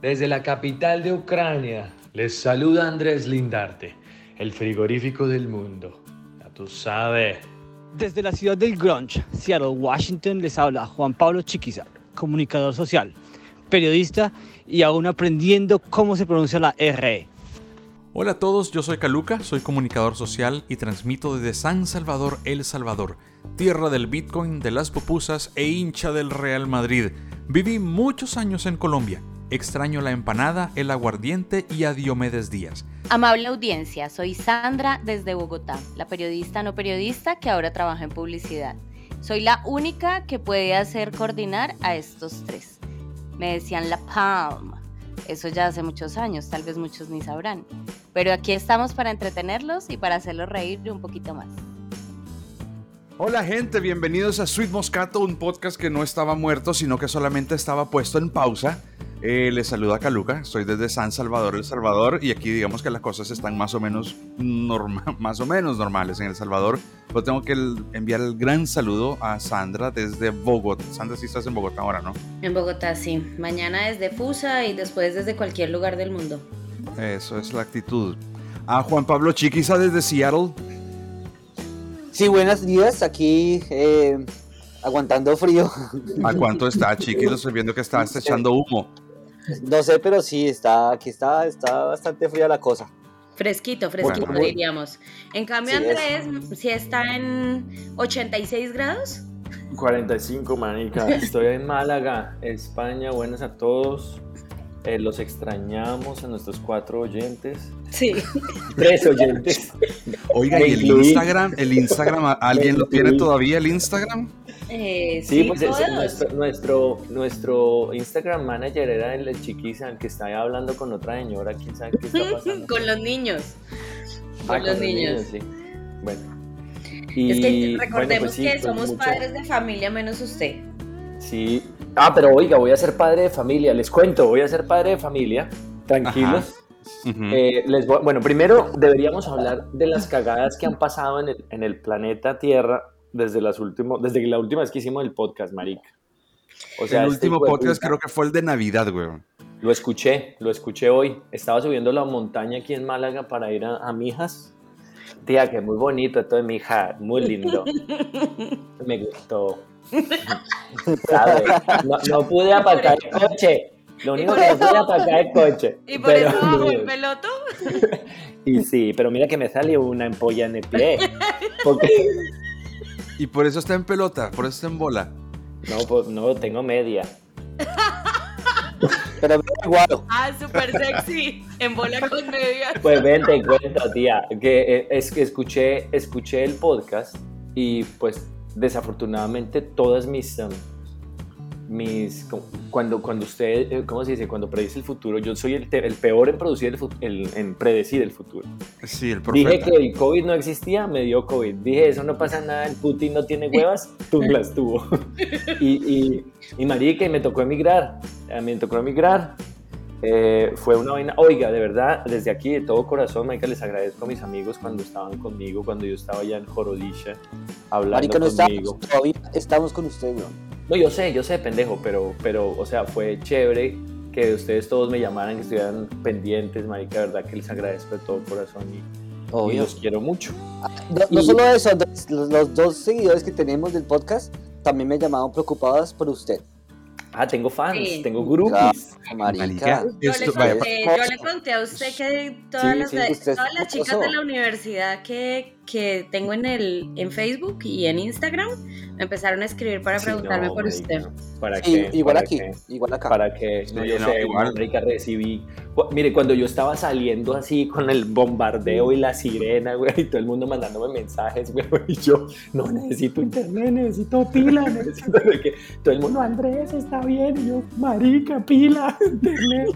Desde la capital de Ucrania, les saluda Andrés Lindarte, el frigorífico del mundo. Ya tú sabes. Desde la ciudad del Grunge, Seattle, Washington, les habla Juan Pablo Chiquiza, comunicador social, periodista y aún aprendiendo cómo se pronuncia la R. Hola a todos, yo soy Caluca, soy comunicador social y transmito desde San Salvador, El Salvador, tierra del Bitcoin, de las pupusas e hincha del Real Madrid. Viví muchos años en Colombia Extraño la empanada, el aguardiente y a Diomedes Díaz. Amable audiencia, soy Sandra desde Bogotá, la periodista no periodista que ahora trabaja en publicidad. Soy la única que puede hacer coordinar a estos tres. Me decían la Palm. Eso ya hace muchos años, tal vez muchos ni sabrán. Pero aquí estamos para entretenerlos y para hacerlos reír un poquito más. Hola gente, bienvenidos a Sweet Moscato, un podcast que no estaba muerto, sino que solamente estaba puesto en pausa eh, les saluda Caluca, estoy desde San Salvador, El Salvador, y aquí digamos que las cosas están más o menos, más o menos normales en El Salvador. Pero tengo que enviar el gran saludo a Sandra desde Bogotá. Sandra, sí estás en Bogotá ahora, ¿no? En Bogotá, sí. Mañana desde Fusa y después desde cualquier lugar del mundo. Eso es la actitud. A Juan Pablo Chiquiza desde Seattle. Sí, buenos días. Aquí eh, aguantando frío. ¿A cuánto está, Chiquis? Estoy viendo que está echando humo. No sé, pero sí, está, aquí está, está bastante fría la cosa. Fresquito, fresquito, diríamos. En cambio, Andrés, si está en 86 grados. 45, manica. Estoy en Málaga, España. Buenas a todos. Eh, los extrañamos a nuestros cuatro oyentes. Sí. Tres oyentes. Oiga, ¿y el Instagram? ¿El Instagram? ¿Alguien lo tiene todavía el Instagram? Eh, sí, pues nuestro, nuestro, Instagram manager era el chiquiza, el que está hablando con otra señora, quién sabe qué está pasando. con los niños. Ah, con, los, niños. sí. Bueno. es que recordemos pues que pues somos padres de familia menos usted. Sí. Ah, pero oiga, voy a ser padre de familia, les cuento, voy a ser padre de familia, tranquilos. Eh, les bueno, primero deberíamos hablar de las cagadas que han pasado en el, en el planeta Tierra desde, las últimos, desde la última vez que hicimos el podcast, marica. O sea, el este último podcast creo que fue el de Navidad, güey. Lo escuché, lo escuché hoy. Estaba subiendo la montaña aquí en Málaga para ir a, a Mijas. Tía, que muy bonito esto de Mijas, muy lindo. Me gustó. No, pude aparcar el coche. Lo único que no pude aparcar el coche. ¿Y por eso bajo el peloto? Y sí, pero mira que me salió una empolla en el pie. Porque y por eso está en pelota, por eso está en bola. No, pues no, tengo media. Pero igual. Ah, súper sexy. En bola con media. Pues ven, te cuento, tía. Que eh, es que escuché, escuché el podcast y pues desafortunadamente todas mis um, mis cuando cuando usted eh, cómo se dice cuando predice el futuro yo soy el, el peor en producir el, en predecir el futuro. Sí el dije que el covid no existía me dio covid. Dije eso no pasa nada el Putin no tiene huevas tú las tuvo. Y, y, y marica y me tocó emigrar a mí me tocó emigrar. Eh, fue una vaina, oiga, de verdad, desde aquí, de todo corazón, marica, les agradezco a mis amigos cuando estaban conmigo, cuando yo estaba allá en Jorodisha, hablando marica, no conmigo. Estamos, todavía estamos con usted, ¿no? No, yo sé, yo sé, pendejo, pero, pero, o sea, fue chévere que ustedes todos me llamaran, que estuvieran pendientes, marica, verdad que les agradezco de todo corazón y, los quiero mucho. Ah, no, solo eso, los, dos seguidores que tenemos del podcast también me llamaban preocupados por usted. Ah, tengo fans, tengo groupies. marica. Yo, le conté, yo, le conté, a usted que todas, las, todas las chicas de la universidad que, que tengo en, el, en Facebook y en Instagram me empezaron a escribir para preguntarme por usted. ¿Para qué? igual aquí, igual acá. Para que, no, yo sé, igual. recibí. Mire, cuando yo estaba saliendo así con el bombardeo y la sirena, güey, y todo el mundo mandándome mensajes, güey, y yo, no necesito internet, necesito pila, necesito que todo el mundo, Andrés, está bien, y yo, marica, pila, internet.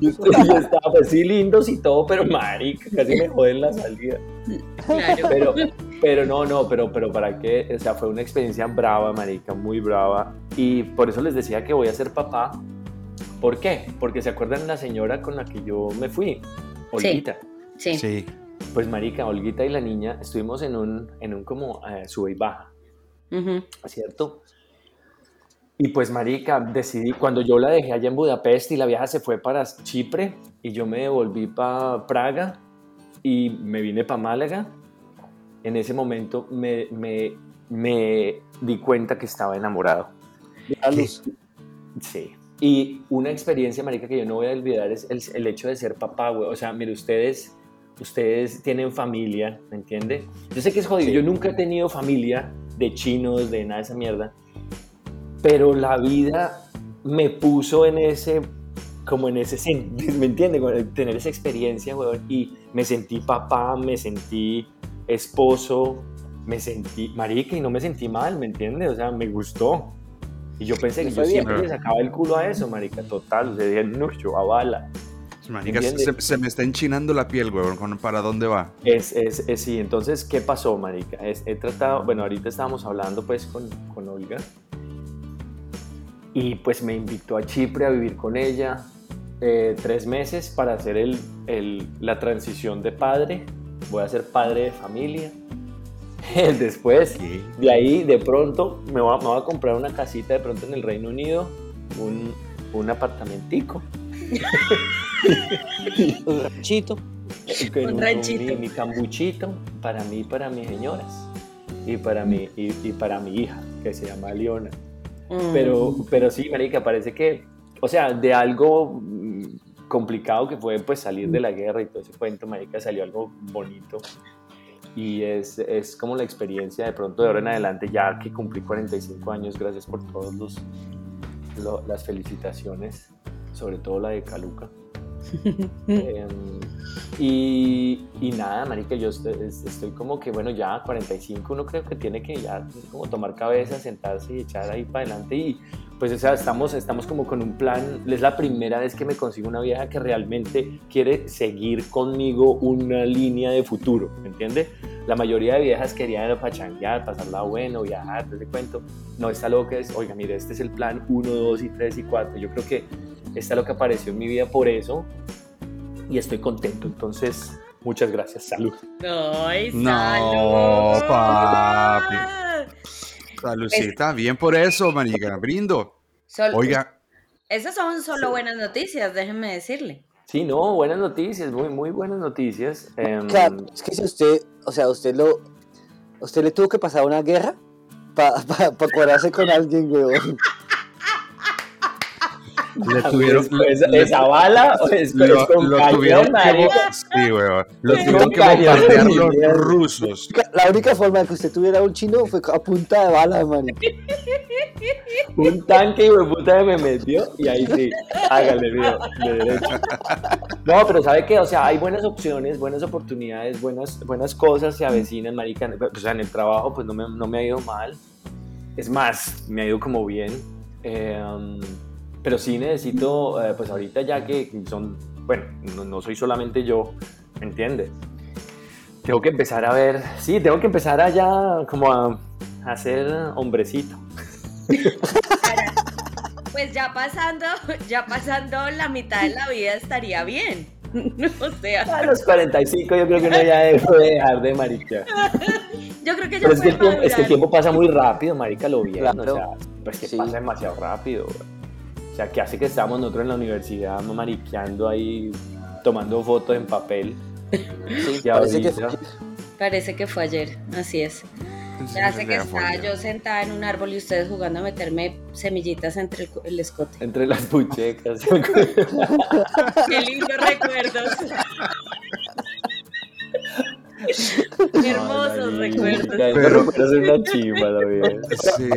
Y yo estaba, pues sí, lindos y todo, pero marica, casi me joden la salida. Claro. Pero, pero no, no, pero, pero para qué, o sea, fue una experiencia brava, marica, muy brava. Y por eso les decía que voy a ser papá. ¿Por qué? Porque se acuerdan la señora con la que yo me fui, Olguita. Sí. sí. Pues marica, Olguita y la niña estuvimos en un, en un como eh, sube y baja, ¿cierto? Y pues, marica, decidí, cuando yo la dejé allá en Budapest y la vieja se fue para Chipre y yo me devolví para Praga y me vine para Málaga, en ese momento me, me, me di cuenta que estaba enamorado. Luz. Sí. Y una experiencia, marica, que yo no voy a olvidar es el, el hecho de ser papá, güey. O sea, mire, ustedes, ustedes tienen familia, ¿me entiende? Yo sé que es jodido. Sí. Yo nunca he tenido familia de chinos, de nada de esa mierda. Pero la vida me puso en ese, como en ese, ¿me entiende? Tener esa experiencia, güey. Y me sentí papá, me sentí esposo, me sentí marica y no me sentí mal, ¿me entiende? O sea, me gustó. Y yo pensé que yo fue bien. siempre le sacaba el culo a eso, marica, total. O sea, dije, no, yo a bala. Marica, se, ¿Entiendes? se me está enchinando la piel, weón. ¿Para dónde va? Es, es, es- sí, entonces, ¿qué pasó, marica? Es- he tratado, bueno, ahorita estábamos hablando pues con, con Olga y pues me invitó a Chipre a vivir con ella eh, tres meses para hacer el, el- la transición de padre. Voy a ser padre de familia. Después, de ahí, de pronto, me voy, a, me voy a comprar una casita de pronto en el Reino Unido, un, un apartamentico. Un ranchito. con Un ranchito. Mi, mi cambuchito para mí y para mis señoras y para mi, y, y para mi hija que se llama Leona Mm. pero pero sí marica parece que o sea de algo mm, complicado que fue pues salir de la guerra y todo ese cuento marica salió algo bonito. Y es, es como la experiencia de pronto de ahora en adelante ya que cumplí 45 años gracias por todos los lo- las felicitaciones sobre todo la de Caluca Em, y, y nada, marica, yo estoy, es- estoy como que, bueno, ya 45 uno creo que tiene que ya como tomar cabeza, sentarse y echar ahí para adelante y pues, o sea, estamos, estamos como con un plan, es la primera vez que me consigo una vieja que realmente quiere seguir conmigo una línea de futuro, ¿me entiende? La mayoría de viejas querían pachanguear, pasarla bueno, viajar, ese cuento. No, está lo que es, oiga, mire, este es el plan 1, 2 y 3 y 4. Yo creo que está lo que apareció en mi vida por eso y estoy contento. Entonces, muchas gracias. Salud. ¡Ay, No, salud! papi. Salucita, bien por eso, marica. Brindo. Oiga, Esas son solo buenas noticias, déjenme decirle. Sí, no, buenas noticias, muy, muy buenas noticias. Em, Claro, es que si usted, o sea, usted lo, usted le tuvo que pasar una guerra para pa, pa cuadrarse con alguien, weón. le tuvieron. ¿es- le- ¿Es, le- es a bala o es, lo, es con lo cañón, tuvieron que sí, weón. Lo tuvieron que bombardear los rusos. La única forma de que usted tuviera un chino fue a punta de bala, man. Un tanque y puta me metió y ahí sí, hágale, viejo, de derecho. No, pero ¿sabe qué? O sea, hay buenas opciones, buenas oportunidades, buenas, buenas cosas se avecinan, marica. O sea, en el trabajo pues no me, no me ha ido mal. Es más, me ha ido como bien. Eh, pero sí necesito, eh, pues ahorita ya que son, bueno, no, no soy solamente yo, ¿me entiende? Tengo que empezar a ver, sí, tengo que empezar a ya como a, a ser hombrecito. Pues ya pasando, ya pasando la mitad de la vida estaría bien. o sea, A los 45 yo creo que uno ya debe dejar de marica. yo creo que ya Pero es que, el tiempo, es que el madurar. tiempo pasa muy rápido, marica, lo bien. Claro. O sea, pues que Sí. pasa demasiado rápido. güey. O sea, que hace que estamos nosotros en la universidad mariqueando ahí, tomando fotos en papel. Sí, parece que fue- Parece que fue ayer, así es. Sí, sé que estaba yo sentada en un árbol y ustedes jugando a meterme semillitas entre el, el escote. Entre las puchecas. Qué lindos recuerdos. Hermosos Ay, recuerdos. Pero- recuerdos son una chimba, la vida.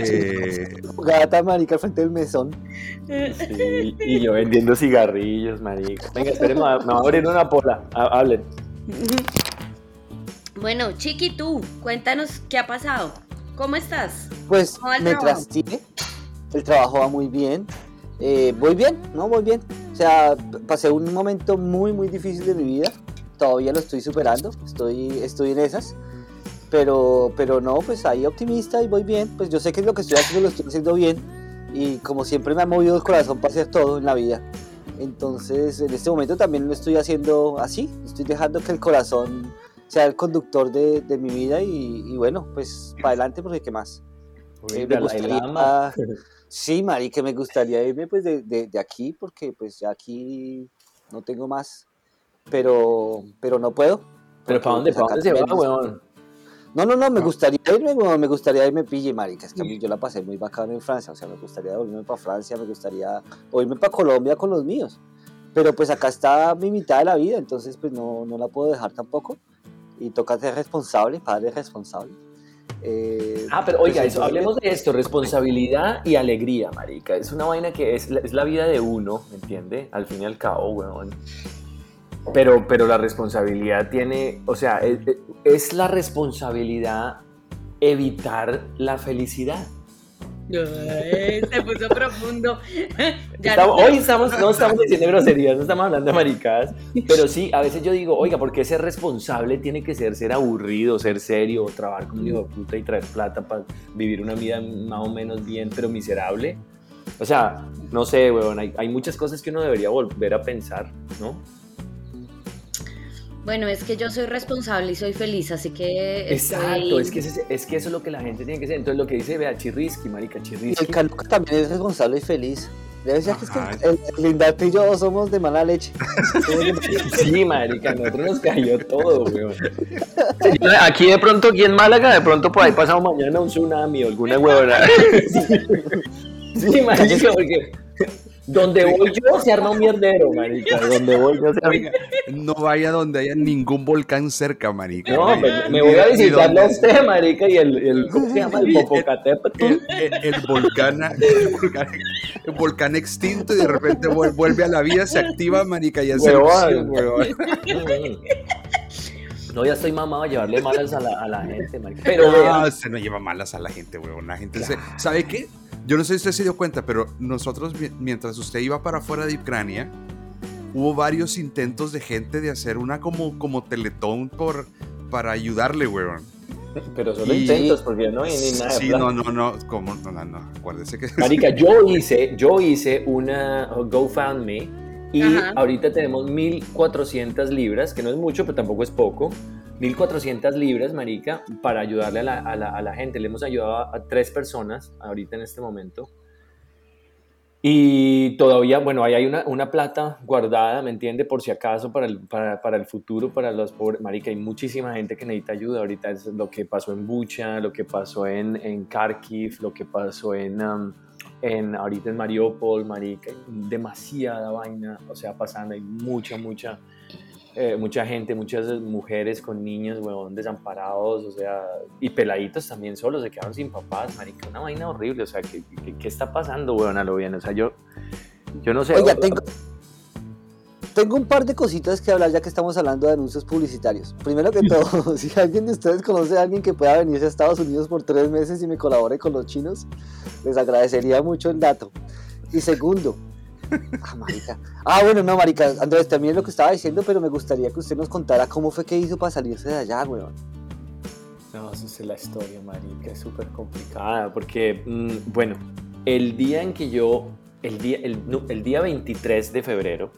Sí. gata, marica, al frente del mesón. Sí, y yo vendiendo cigarrillos, marica. Venga, espérenme, me va a abrir una pola. Ha- Hablen. Bueno, Chiqui, tú, cuéntanos qué ha pasado. ¿Cómo estás? Pues ¿Cómo va el me trabajo? trastié. El trabajo va muy bien. Eh, voy bien, ¿no? Voy bien. O sea, pasé un momento muy, muy difícil de mi vida. Todavía lo estoy superando. Estoy, estoy en esas. Pero, pero no, pues ahí optimista y voy bien. Pues yo sé que lo que estoy haciendo lo estoy haciendo bien. Y como siempre me ha movido el corazón para hacer todo en la vida. Entonces, en este momento también lo estoy haciendo así. Estoy dejando que el corazón sea el conductor de, de mi vida. Y, y bueno, pues para adelante, porque qué más. Uy, Eh, me gustaría- Lama. Sí, Mari, que me gustaría irme pues de, de, de aquí porque pues ya aquí no tengo más, pero, pero no puedo. ¿Pero para dónde, para dónde se va, weón? No, no, no, me gustaría irme, weón, me gustaría irme pille, marica, es que a mí yo la pasé muy bacano en Francia, o sea, me gustaría volverme para Francia, me gustaría o irme para Colombia con los míos, pero pues acá está mi mitad de la vida, entonces pues no, no la puedo dejar tampoco, y toca ser responsable, padre responsable. Eh, Ah, pero oiga, pues, eso, hablemos de esto, responsabilidad y alegría, marica. Es una vaina que es, la- es la vida de uno, ¿me entiende? Al fin y al cabo, weón. Pero, pero la responsabilidad tiene, o sea, es, es la responsabilidad evitar la felicidad. Ay, se puso profundo. Estamos- no- hoy estamos, no estamos diciendo groserías, no estamos hablando de maricadas, pero sí, a veces yo digo, oiga, ¿por qué ser responsable tiene que ser ser aburrido, ser serio, o trabajar como un hijo de puta y traer plata para vivir una vida más o menos bien, pero miserable? O sea, no sé, weón, hay, hay muchas cosas que uno debería volver a pensar, ¿no? Bueno, es que yo soy responsable y soy feliz, así que. Exacto, estoy- es que, ese- es que eso es lo que la gente tiene que ser. Entonces lo que dice, vea, Chirrisky, marica, Y Chirrisky. el Caluca también es responsable y feliz. Debe ser que es que el, el Lindarte y yo somos de mala leche. Sí, marica, a nosotros nos cayó todo, weón. Aquí de pronto, aquí en Málaga, de pronto por ahí pasado mañana un tsunami o alguna huevona. Sí, marica, porque donde voy yo se arma un mierdero, marica. Donde voy yo se arma... No vaya donde haya ningún volcán cerca, marica. No, Ni- me, voy a visitarlo a usted, marica, y el, el ¿cómo se llama? El Popocatépetl. el, el- el volcán, el volcán, el volcán extinto y de repente vuel- vuelve a la vida, se activa, marica, y hace Huevón. No, ya estoy mamado a llevarle malas a la, a la gente, marica. Pero vea, No, se no lleva malas a la gente, huevón. La gente se... ¿Sabe qué? Yo no sé si usted se dio cuenta, pero nosotros, mi- mientras usted iba para afuera de Ucrania, hubo varios intentos de gente de hacer una como, como teletón por, para ayudarle, huevón. pero solo Y- intentos, porque no hay ni nada Sí, no, no, no, ¿cómo? No, no, no, acuérdese que... Marica, yo hice, yo hice una GoFundMe y Ajá. ahorita tenemos 1400 libras, que no es mucho, pero tampoco es poco. 1400 libras, marica, para ayudarle a la, a la- a la gente. Le hemos ayudado a, a tres personas ahorita en este momento. Y todavía, bueno, ahí hay una, una plata guardada, ¿me entiende? Por si acaso, para el, para, para el futuro, para los pobres. Marica, hay muchísima gente que necesita ayuda. Ahorita es lo que pasó en Bucha, lo que pasó en, en Kharkiv, lo que pasó en, um, en ahorita en Mariupol, marica. hay Demasiada vaina, o sea, pasando. Hay mucha, mucha, eh, mucha gente, muchas mujeres con niños, huevón, desamparados, o sea, y peladitos también solos, se quedaron sin papás, marica. Una vaina horrible, o sea, ¿qué, qué, qué está pasando, huevón, a lo bien? O sea, yo, yo no sé. Oiga, tengo, tengo un par de cositas que hablar ya que estamos hablando de anuncios publicitarios. Primero que todo, si alguien de ustedes conoce a alguien que pueda venirse a Estados Unidos por tres meses y me colabore con los chinos, les agradecería mucho el dato. Y segundo, ah, marica. Ah, bueno, no, marica, Andrés, también lo que estaba diciendo, pero me gustaría que usted nos contara cómo fue que hizo para salirse de allá, weón. No, esa es la historia, marica, es súper complicada, porque, mm, bueno, el día en que yo, el día, el, no, el día 23 de febrero,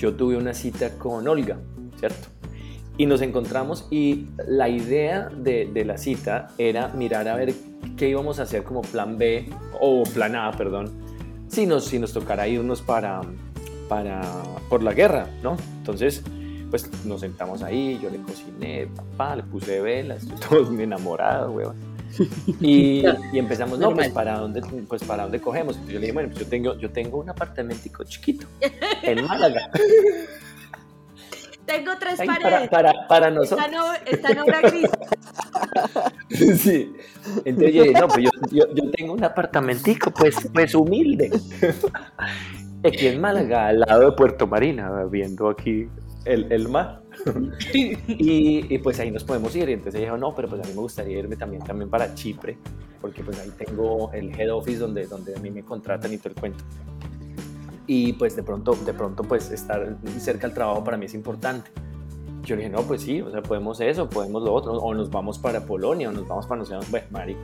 yo tuve una cita con Olga, ¿cierto? Y nos encontramos y la idea de, de la cita era mirar a ver qué íbamos a hacer como plan B, o plan A, perdón, si nos, si nos tocara irnos para, para, por la guerra, ¿no? Entonces, pues nos sentamos ahí, yo le cociné, papá, le puse velas, todos muy enamorados, weón. Y, y empezamos, no, pues para dónde, pues para dónde cogemos. Entonces yo le dije, bueno, pues yo tengo, yo tengo un apartamentico chiquito en Málaga. Tengo tres para, paredes. para, para nosotros. Está en, ob- está en obra gris. Sí. Entonces yo dije, no, pues yo, yo, yo tengo un apartamentico, pues, pues humilde. Aquí en Málaga, al lado de Puerto Marina, viendo aquí el, el mar. Y, y, pues ahí nos podemos ir. Y entonces dijo, no, pero pues a mí me gustaría irme también, también para Chipre, porque pues ahí tengo el head office donde, donde a mí me contratan y todo el cuento. Y pues de pronto, de pronto pues estar cerca al trabajo para mí es importante. Yo le dije, no, pues sí, o sea, podemos eso, podemos lo otro, o nos vamos para Polonia, o nos vamos para no sé dónde. Bueno, marica.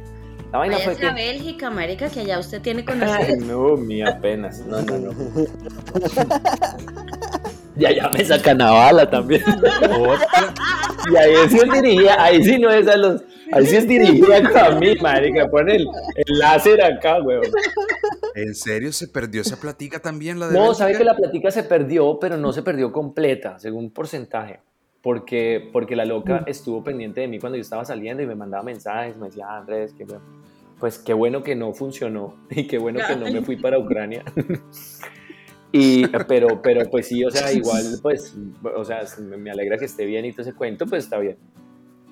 La vaina fue Váyase a que... Bélgica, marica, que allá usted tiene Ay, conocidos. no, mi apenas. No, no, no. Ya, ya me sacan a bala también. Y ahí sí dirigía, ahí sí no es a los, Ahí sí es dirigida a mí, marica. Pon el, el láser acá, weón. ¿En serio se perdió esa platica también? La de No, sabe que la platica se perdió, pero no se perdió completa, según porcentaje. Porque, porque la loca estuvo pendiente de mí cuando yo estaba saliendo y me mandaba mensajes, me decía, "Ah, Andrés, qué bueno. Pues qué bueno que no funcionó y qué bueno que no me fui para Ucrania. y, pero, pero pues sí, o sea, igual, pues, o sea, me alegra que esté bien y todo ese cuento, pues está bien.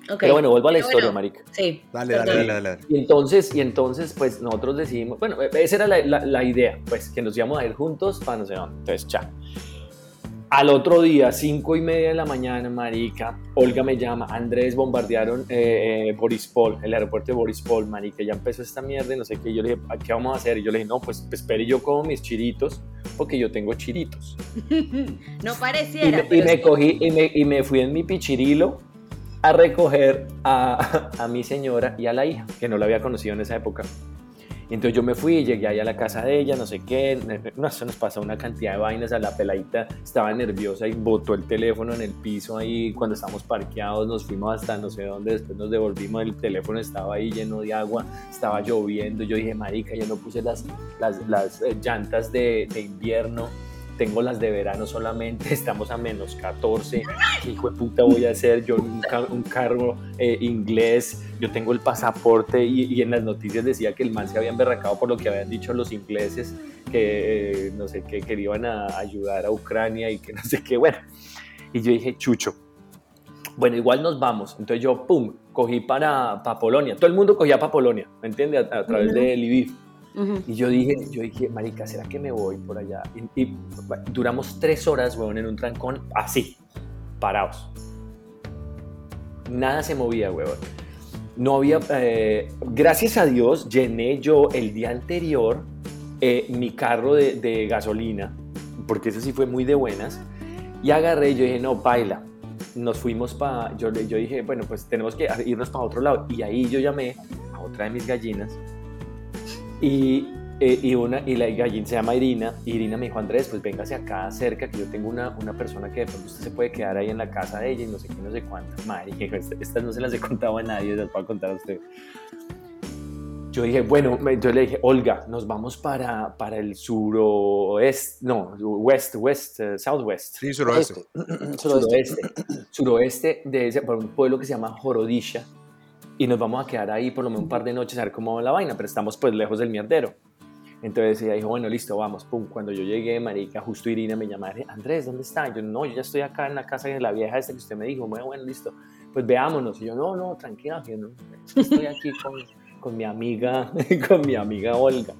Ok. Pero bueno, vuelvo a la Pero historia, bueno, marica. Sí. Dale, dale, dale, dale. Y entonces, y entonces, pues nosotros decidimos, bueno, esa era la, la- la idea, pues que nos íbamos a ir juntos para no sé dónde. Entonces, chao. Al otro día, cinco y media de la mañana, marica, Olga me llama, Andrés, bombardearon eh, eh, Borispol, el aeropuerto de Borispol, marica, ya empezó esta mierda y no sé qué. Yo le dije, ¿a ¿qué vamos a hacer? Y yo le dije, no, pues espere, yo como mis chiritos, porque yo tengo chiritos. No Y pareciera. me, y me cogí y me, y me fui en mi pichirilo a recoger a, a mi señora y a la hija, que no la había conocido en esa época. Entonces yo me fui, llegué ahí a la casa de ella, no sé qué, no, eso nos pasó una cantidad de vainas, a la peladita estaba nerviosa y botó el teléfono en el piso ahí cuando estábamos parqueados, nos fuimos hasta no sé dónde, después nos devolvimos, el teléfono estaba ahí lleno de agua, estaba lloviendo, yo dije, marica, yo no puse las, las, las eh, llantas de, de invierno, tengo las de verano solamente, estamos a menos 14, ¿qué hijo de puta voy a hacer? Yo un, ca- un carro eh, inglés, yo tengo el pasaporte y, y en las noticias decía que el man se había emberracado por lo que habían dicho los ingleses, que eh, no sé qué, que iban a ayudar a Ucrania y que no sé qué, bueno. Y yo dije, chucho, bueno, igual nos vamos. Entonces yo, pum, cogí para, para Polonia. Todo el mundo cogía para Polonia, ¿me entiendes? A, a través Ujú. de Lviv. Ujú. Y yo dije, yo dije, marica, ¿será que me voy por allá? Y, y duramos tres horas, weón, en un trancón así, parados. Nada se movía, weón. No había, eh, gracias a Dios, llené yo el día anterior eh, mi carro de, de gasolina, porque eso sí fue muy de buenas, y agarré y yo dije, no, baila. Nos fuimos para, yo, yo dije, bueno, pues tenemos que irnos para otro lado. Y ahí yo llamé a otra de mis gallinas y, eh, y, una, y la gallina se llama Irina. Y Irina me dijo, Andrés, pues véngase acá cerca, que yo tengo una, una persona que de pronto usted se puede quedar ahí en la casa de ella y no sé qué, no sé cuánto. Madre, estas, estas no se las he contado a nadie, se las voy a contar a usted. Yo dije, bueno, entonces le dije, Olga, nos vamos para, para el suroeste, no, west, west, eh, southwest Sí, suroeste. Suroeste. suroeste, suroeste de ese, por un pueblo que se llama Jorodisha y nos vamos a quedar ahí por lo menos un par de noches a ver cómo va la vaina, pero estamos pues lejos del mierdero. Entonces ella dijo, bueno, listo, vamos. Pum, cuando yo llegué, marica, justo Irina me llama, Andrés, ¿dónde está? Yo, no, yo ya estoy acá en la casa de la vieja esta que usted me dijo. Bueno, bueno, listo, pues veámonos. Y yo, no, no, tranquila, yo no, estoy aquí con, con mi amiga, con mi amiga Olga.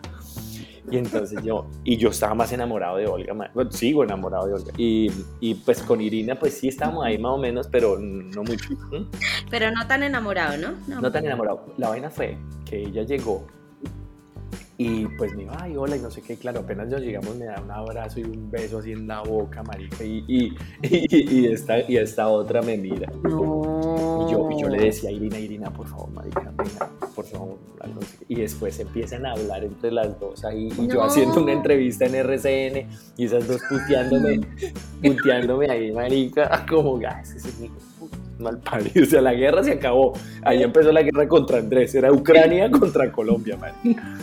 Y entonces yo, y yo estaba más enamorado de Olga, bueno, sigo enamorado de Olga. Y, y pues con Irina, pues sí estábamos ahí más o menos, pero no mucho. Pero no tan enamorado, ¿no? No tan enamorado. La vaina fue que ella llegó y pues me dijo, ay, hola, y no sé qué. Claro, apenas nos llegamos, me da un abrazo y un beso así en la boca, marica. Y, y, y, y esta, y esta otra me mira. No. Y yo, y yo le decía, Irina, Irina, por favor, marica, venga, por favor. así. Y después empiezan a hablar entre las dos ahí. Y yo No. haciendo una entrevista en RCN y esas dos puteándome, puteándome ahí, marica, como, "Ah, ese es mal parido. O sea, la guerra se acabó. Ahí empezó la guerra contra Andrés. Era Ucrania contra Colombia, marica.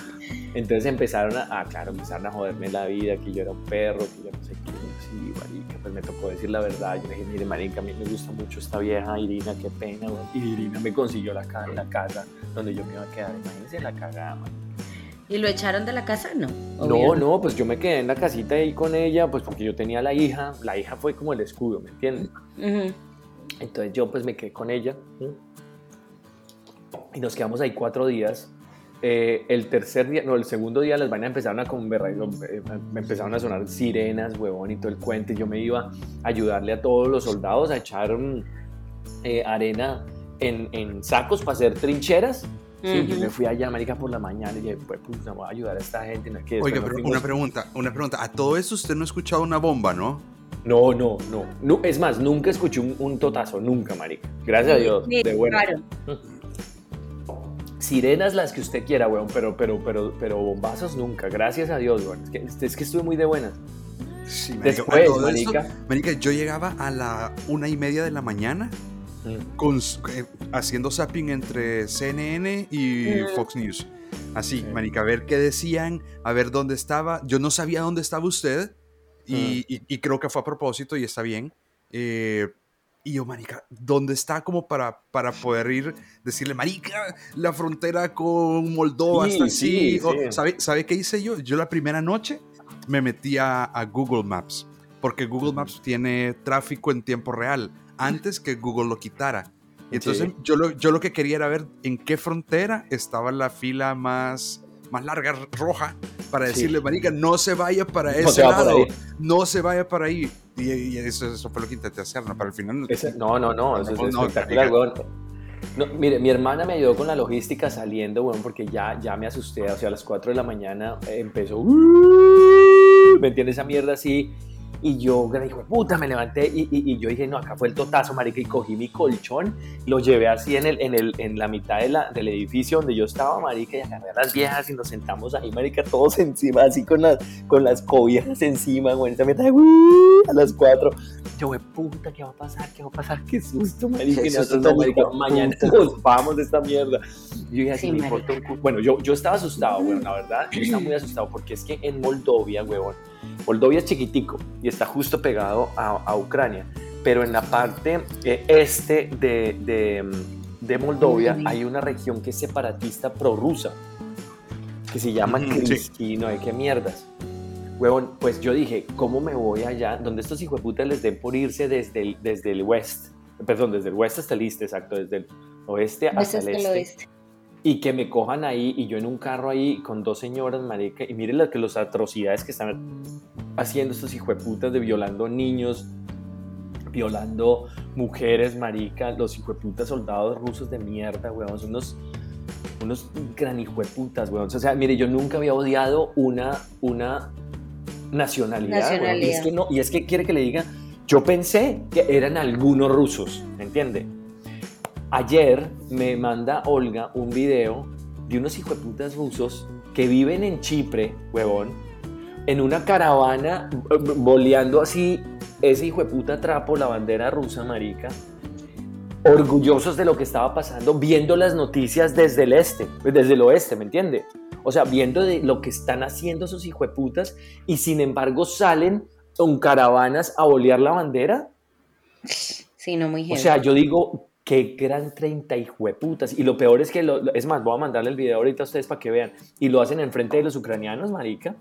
Entonces empezaron a, ah, claro, empezaron a joderme la vida, que yo era un perro, que yo no sé qué, sí, marica, pues me tocó decir la verdad, yo le dije, mire, marica, a mí me gusta mucho esta vieja Irina, qué pena, güey. y Irina me consiguió la, ca- la casa donde yo me iba a quedar, imagínense la cagada, man. ¿Y lo echaron de la casa? No. No, no, pues yo me quedé en la casita ahí con ella, pues porque yo tenía la hija, la hija fue como el escudo, ¿me entiendes? Entonces yo pues me quedé con ella ¿sí? y nos quedamos ahí cuatro días. Eh, el tercer día, no, el segundo día las vainas empezaron a conversar, me empezaron a sonar sirenas, huevón y todo el cuento. Y yo me iba a ayudarle a todos los soldados a echar eh, arena en, en sacos para hacer trincheras. Sí, yo me fui allá, marica, por la mañana y dije, pues, pues, vamos a ayudar a esta gente. ¿no? Que después Oiga, pero una pregunta, una pregunta. A todo esto usted no ha escuchado una bomba, ¿no? No, no, no, no. Es más, nunca escuché un, un totazo, nunca, marica. Gracias a Dios, Sí, de buena. claro. Sirenas las que usted quiera, weón, pero, pero, pero, pero bombazos nunca. Gracias a Dios, weón. Es que, es que estuve muy de buenas. Sí, Después, esto, marica. marica, yo llegaba a la una y media de la mañana Mm. con, eh, haciendo zapping entre CNN y Mm. Fox News. Así, Sí. marica, a ver qué decían, a ver dónde estaba. Yo no sabía dónde estaba usted y, y- y creo que fue a propósito y está bien. Eh, y yo, marica, ¿dónde está como para, para poder ir, decirle, marica, la frontera con Moldova Sí, está así? sí, O, sí. ¿sabe, ¿Sabe qué hice yo? Yo la primera noche me metí a, a Google Maps, porque Google Maps tiene tráfico en tiempo real, antes que Google lo quitara. Entonces Sí. yo, lo, yo lo que quería era ver en qué frontera estaba la fila más, más larga, roja, para Sí. decirle, marica, no se vaya para No ese lado, no se vaya para ahí. Y, y eso, eso fue lo que intenté hacer, ¿no? Para el final... Ese- no, no, no, eso es No, no, espectacular, weón. No, mire, mi hermana me ayudó con la logística saliendo, weón, porque ya, ya me asusté. O sea, a las 4 de la mañana empezó. ¿Me entiendes? Esa mierda así. Y yo, hijo de puta, me levanté y, y- y yo dije, no, acá fue el totazo, marica, y cogí mi colchón, lo llevé así en, el, en, el, en la mitad de la- del edificio donde yo estaba, marica, y agarré a las viejas y nos sentamos ahí, marica, todos encima, así con las, con las cobijas encima, güey, esa mierda, "Uh", a las 4. Yo, güey, puta, ¿qué va a pasar? ¿Qué va a pasar? Qué susto, marica. Y nosotros, marica, mañana nos vamos de esta mierda. Yo dije, así Sí, me importa un cu- Bueno, yo, yo estaba asustado, güey, la verdad. Yo estaba muy asustado porque es que en Moldovia, huevón, Moldovia es chiquitico y está justo pegado a, a Ucrania. Pero en la parte eh, este de, de, de Moldovia hay una región que es separatista prorrusa, que se llama sí. No hay qué mierdas. Huevón, pues yo dije, ¿cómo me voy allá? Donde estos hijueputas les den por irse desde el, desde el west, perdón, desde el west hasta el este, exacto, desde el oeste hasta el este. Y que me cojan ahí y yo en un carro ahí con dos señoras, marica, y miren las que las atrocidades que están haciendo estos hijueputas de violando niños, violando mujeres, marica, los hijueputas soldados rusos de mierda, weón, son unos unos gran hijueputas, weón. O sea, mire, yo nunca había odiado una, una nacionalidad, weón. Y, es que no, y es que quiere que le diga, yo pensé que eran algunos rusos, ¿me entiende? Ayer me manda Olga un video de unos hijueputas rusos que viven en Chipre, huevón, en una caravana eh, boleando así ese hijueputa trapo, la bandera rusa, marica, orgullosos de lo que estaba pasando, viendo las noticias desde el este, desde el oeste, ¿me entiende? O sea, viendo de lo que están haciendo esos hijueputas y sin embargo salen con caravanas a bolear la bandera. Sí, no muy O sea, yo digo, qué gran 30 hijueputas. Y lo peor es que, lo- es más, voy a mandarle el video ahorita a ustedes para que vean. Y lo hacen enfrente de los ucranianos, marica.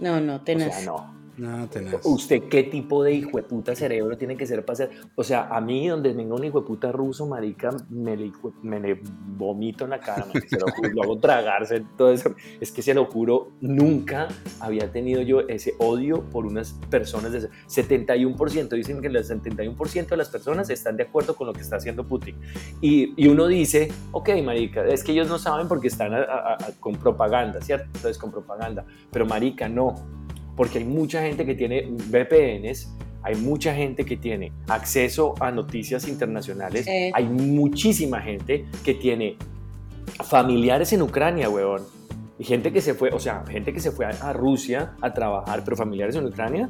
no, no, O tenaz. sea, no. No. ¿Usted qué tipo de hijueputa cerebro tiene que ser para hacer? O sea, a mí donde venga un hijueputa ruso, marica, me le, hijo- me le vomito en la cara, marica, se lo juro, lo hago tragarse, todo eso. Es que se lo juro, nunca había tenido yo ese odio por unas personas de ese- 71%, dicen que el 71% de las personas están de acuerdo con lo que está haciendo Putin. Y, y uno dice, ok, marica, es que ellos no saben porque están a- a- a- con propaganda, ¿cierto? Entonces con propaganda. Pero marica, no, porque hay mucha gente que tiene VPNs, hay mucha gente que tiene acceso a noticias internacionales, Sí. hay muchísima gente que tiene familiares en Ucrania, weón. Y gente que se fue, o sea, gente que se fue a, a Rusia a trabajar, pero familiares en Ucrania.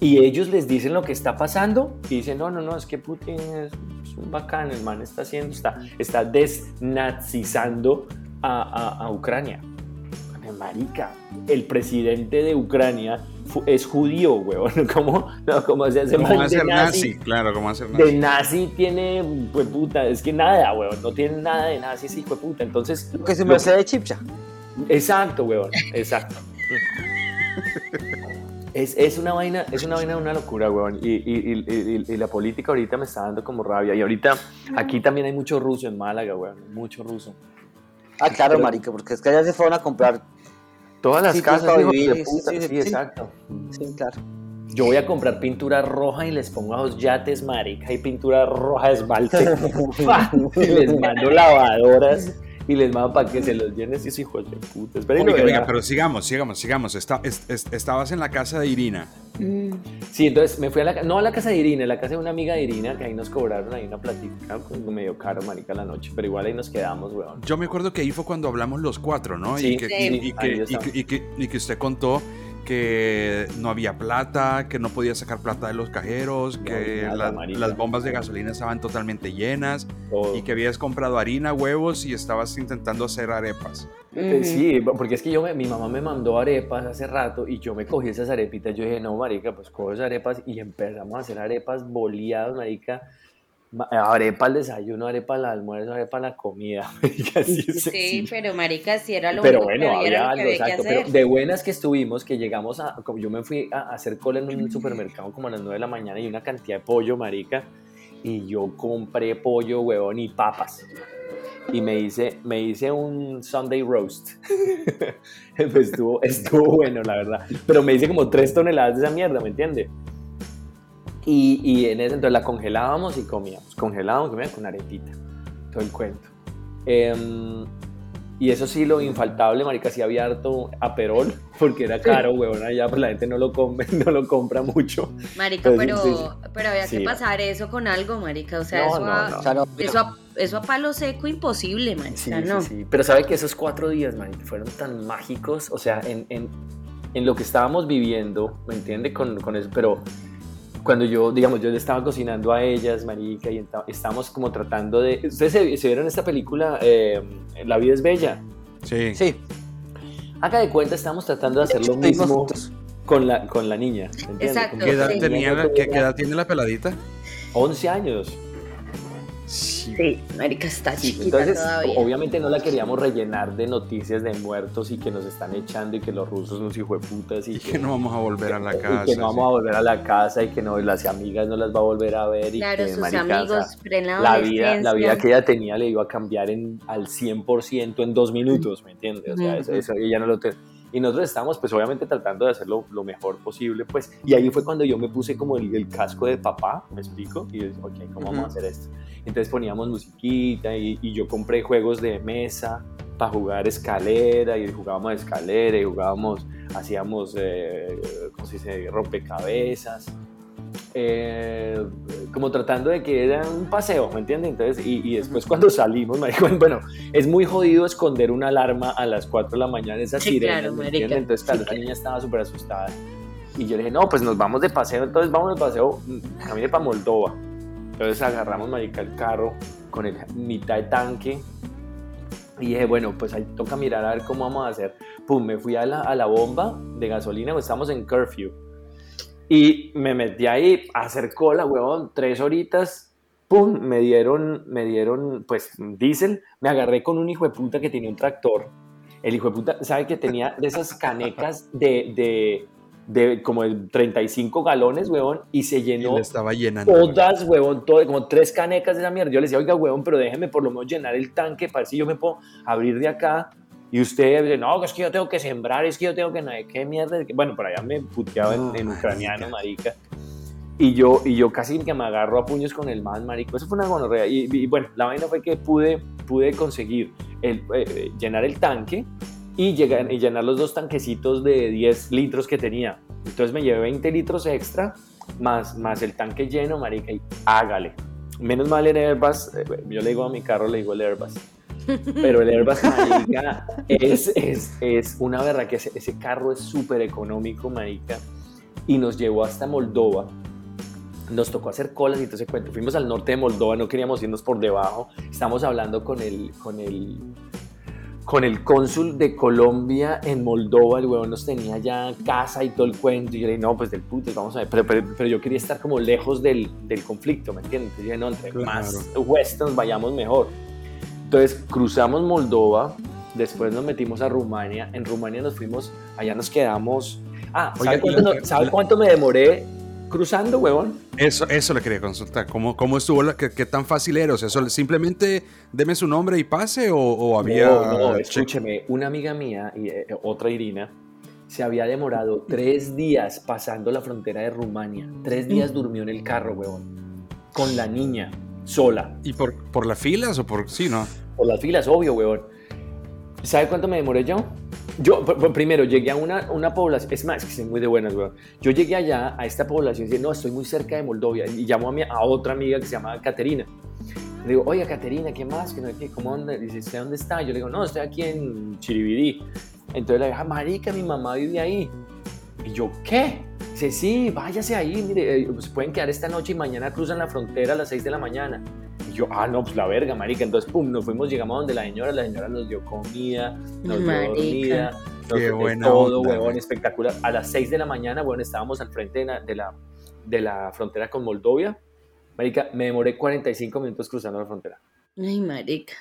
Y ellos les dicen lo que está pasando y dicen, no, no, no, es que Putin es, es un bacán, el man está haciendo, está, está desnazizando a, a- a Ucrania. Marica, el presidente de Ucrania es judío, weón. ¿Cómo, no, cómo se hace ¿Cómo va a de ser nazi? nazi? Claro, ¿cómo va a ser nazi? De nazi tiene, pues puta, es que nada, weón. No tiene nada de nazi ese hijo de puta. Entonces, Lo que se me hace de chipcha. Exacto, weón, exacto. Es, es una vaina, es una vaina de una locura, weón. Y, y- y- y- y la política ahorita me está dando como rabia. Y ahorita aquí también hay mucho ruso en Málaga, weón. Mucho ruso. Ah, claro, Pero- marica, porque es que allá se fueron a comprar. Todas las Sí, casas, para vivir, de puta. sí, Sí, sí, sí. exacto. Sí, claro. Yo voy a comprar pintura roja y les pongo a los yates, marica, y pintura roja de esmalte. Y les mando lavadoras y les mando para que se los llenen esos hijos de puta. Esperen, Oiga, venga, verá. pero sigamos, sigamos, sigamos. Está- es- es- estabas en la casa de Irina. Mm, Sí, entonces me fui a la no a la casa de Irina, a la casa de una amiga de Irina, que ahí nos cobraron ahí una platica, como medio caro, marica, la noche, pero igual ahí nos quedamos, weón. Yo me acuerdo que ahí fue cuando hablamos los cuatro, ¿no? Sí, y, que, sí, y- y y, que, y que- y que usted contó que no había plata, que no podía sacar plata de los cajeros, No que nada, la- las bombas de gasolina estaban totalmente llenas Todo. y que habías comprado harina, huevos y estabas intentando hacer arepas. Eh. Sí, porque es que yo me- mi mamá me mandó arepas hace rato y yo me cogí esas arepitas. Yo dije, no, marica, pues cojo esas arepas y empezamos a hacer arepas boleadas, marica. Arepa al desayuno, arepa al almuerzo, arepa a la comida. marica, Sí, sencillo. pero marica, si era lo Pero único bueno, que había, había lo algo, que había que exacto. hacer. Pero de buenas que estuvimos, que llegamos a. Yo me fui a, a hacer cola en un supermercado como a las 9 de la mañana y una cantidad de pollo, marica. Y yo compré pollo, huevón y papas. Y me hice, me hice un Sunday roast. pues estuvo, estuvo bueno, la verdad. Pero me hice como 3 toneladas de esa mierda, ¿me entiendes? Y, y en ese entonces la congelábamos y comíamos. Congelábamos, comíamos con arepita. Todo el cuento. Em, y eso sí, lo infaltable, marica, sí había harto aperol, porque era caro, huevón, allá pues la gente no lo, come, no lo compra mucho. Marica, Pues, pero, sí, pero había Sí. que pasar eso con algo, marica. O sea, No, eso, no, a, no. O sea, no, Eso, a, eso a palo seco imposible, marica. Sí, no. sí, sí. Pero sabe que esos cuatro días, marica, fueron tan mágicos, o sea, en, en, en lo que estábamos viviendo, ¿me entiende? Con, con eso, pero cuando yo, digamos, yo le estaba cocinando a ellas, marica, y estábamos como tratando de... ¿Ustedes se, se vieron esta película, eh, La vida es bella? Sí. Sí, Haga de cuenta, estamos tratando de hacer lo mismo con la, con la niña. ¿me entiende? Exacto, ¿Qué edad, Sí. tenía qué edad tiene la peladita? 11 años. Sí, marica, está Sí, chiquita entonces, todavía. obviamente no la queríamos rellenar de noticias de muertos y que nos están echando y que los rusos nos hijueputas y, Y que no vamos a volver a la y casa. que no vamos a volver a la casa y que no, las amigas no las va a volver a ver y Claro, que, sus marica, o sea, amigos, plena la vida, la vida que ella tenía le iba a cambiar en, al 100% en dos minutos, ¿me entiendes? O sea, eso, eso ella no lo te- Y nosotros estábamos, pues obviamente tratando de hacerlo lo mejor posible, pues. Y ahí fue cuando yo me puse como el, el casco de papá, ¿me explico? Y dije, ok, ¿cómo vamos a hacer esto? Entonces poníamos musiquita y, y yo compré juegos de mesa para jugar escalera y jugábamos escalera y jugábamos, hacíamos, eh, ¿cómo se dice? Rompecabezas. Eh, como tratando de que era un paseo, ¿me entiendes? Entonces, y, y después cuando salimos, marico, bueno, es muy jodido esconder una alarma a las 4 de la mañana, esa Sí, sirena, claro, ¿me marica. entiendes? Entonces, claro, esa niña estaba súper asustada. Y yo le dije, no, pues nos vamos de paseo, entonces vamos de paseo, mm, camine para Moldova. Entonces agarramos, marica, el carro con el mitad de tanque y dije, bueno, pues ahí toca mirar a ver cómo vamos a hacer. Pum, me fui a la, a la bomba de gasolina, pues estamos en curfew. Y me metí ahí a hacer cola, huevón, tres horitas. Pum, me dieron, me dieron, pues, diésel. Me agarré con un hijo de puta que tenía un tractor. El hijo de puta, ¿sabe que tenía de esas canecas de, de, de como de 35 galones, huevón? Y se Y llenó le estaba llenando. todas, huevón, todo, como tres canecas de esa mierda. Yo le decía, oiga, huevón, pero déjeme por lo menos llenar el tanque para ver si yo me puedo abrir de acá. Y usted dice, no, es que yo tengo que sembrar, es que yo tengo que, no, ¿qué mierda? Bueno, por allá me puteaba en, en marica. ucraniano, marica. Y yo, y yo casi que me agarro a puños con el man, marico. Eso fue una gonorrea. Y, y bueno, la vaina fue que pude, pude conseguir el, eh, llenar el tanque y, llegar, y llenar los dos tanquecitos de 10 litros que tenía. Entonces me llevé 20 litros extra más, más el tanque lleno, marica, y hágale. Menos mal el Airbus, eh, yo le digo a mi carro, le digo el Airbus. Pero el Airbus, marica, es, es, es una verdad que ese, ese carro es súper económico, marica, y nos llevó hasta Moldova. Nos tocó hacer colas y todo ese cuento. Fuimos al norte de Moldova, no queríamos irnos por debajo. Estamos hablando con el, con el, con el cónsul de Colombia en Moldova. El huevón nos tenía ya casa y todo el cuento. Y yo le dije, no, pues del puto, vamos a ver. Pero, pero, pero yo quería estar como lejos del, del conflicto, ¿me entiendes? Entonces yo dije, no, entre Claro. más west nos vayamos mejor. Entonces cruzamos Moldova, después nos metimos a Rumania, en Rumania nos fuimos, allá nos quedamos. Ah, ¿sabe, cuánto, la- no- sabe la- cuánto me demoré cruzando, huevón? Eso, eso le quería consultar. ¿Cómo, cómo estuvo? La, qué, qué tan fácil era? O sea, ¿sol- ¿simplemente deme su nombre y pase o, o había...? No, no, escúcheme, una amiga mía, y, eh, otra Irina, se había demorado tres días pasando la frontera de Rumania. Tres días durmió en el carro, huevón, con la niña, sola. ¿Y por, por las filas o por...? Sí, ¿no? Por las filas, obvio, huevón. ¿Sabe cuánto me demoré yo? Yo, pr- pr- primero, llegué a una, una población, es más, que soy muy de buenas, weón. Yo llegué allá, a esta población, y dije, no, estoy muy cerca de Moldovia, y llamo a, mi, a otra amiga que se llama Caterina. Le digo, oye, Caterina, ¿qué más? ¿Qué, qué? ¿Cómo anda? Dice, ¿usted dónde está? Yo le digo, no, estoy aquí en Chiribidí. Entonces dije, ah, marica, mi mamá vive ahí. Y yo, ¿qué? Dice, sí, váyase ahí, mire, eh, se pueden quedar esta noche y mañana cruzan la frontera a las 6 de la mañana. Y yo, ah, no, pues la verga, marica. Entonces, pum, nos fuimos, llegamos a donde la señora, la señora nos dio comida, nos dio Marica. dormida, nos Qué dio buena todo, onda, huevón, espectacular. A las 6 de la mañana, bueno, estábamos al frente de la, de la, de la frontera con Moldovia. Marica, me demoré 45 minutos cruzando la frontera. Ay, marica.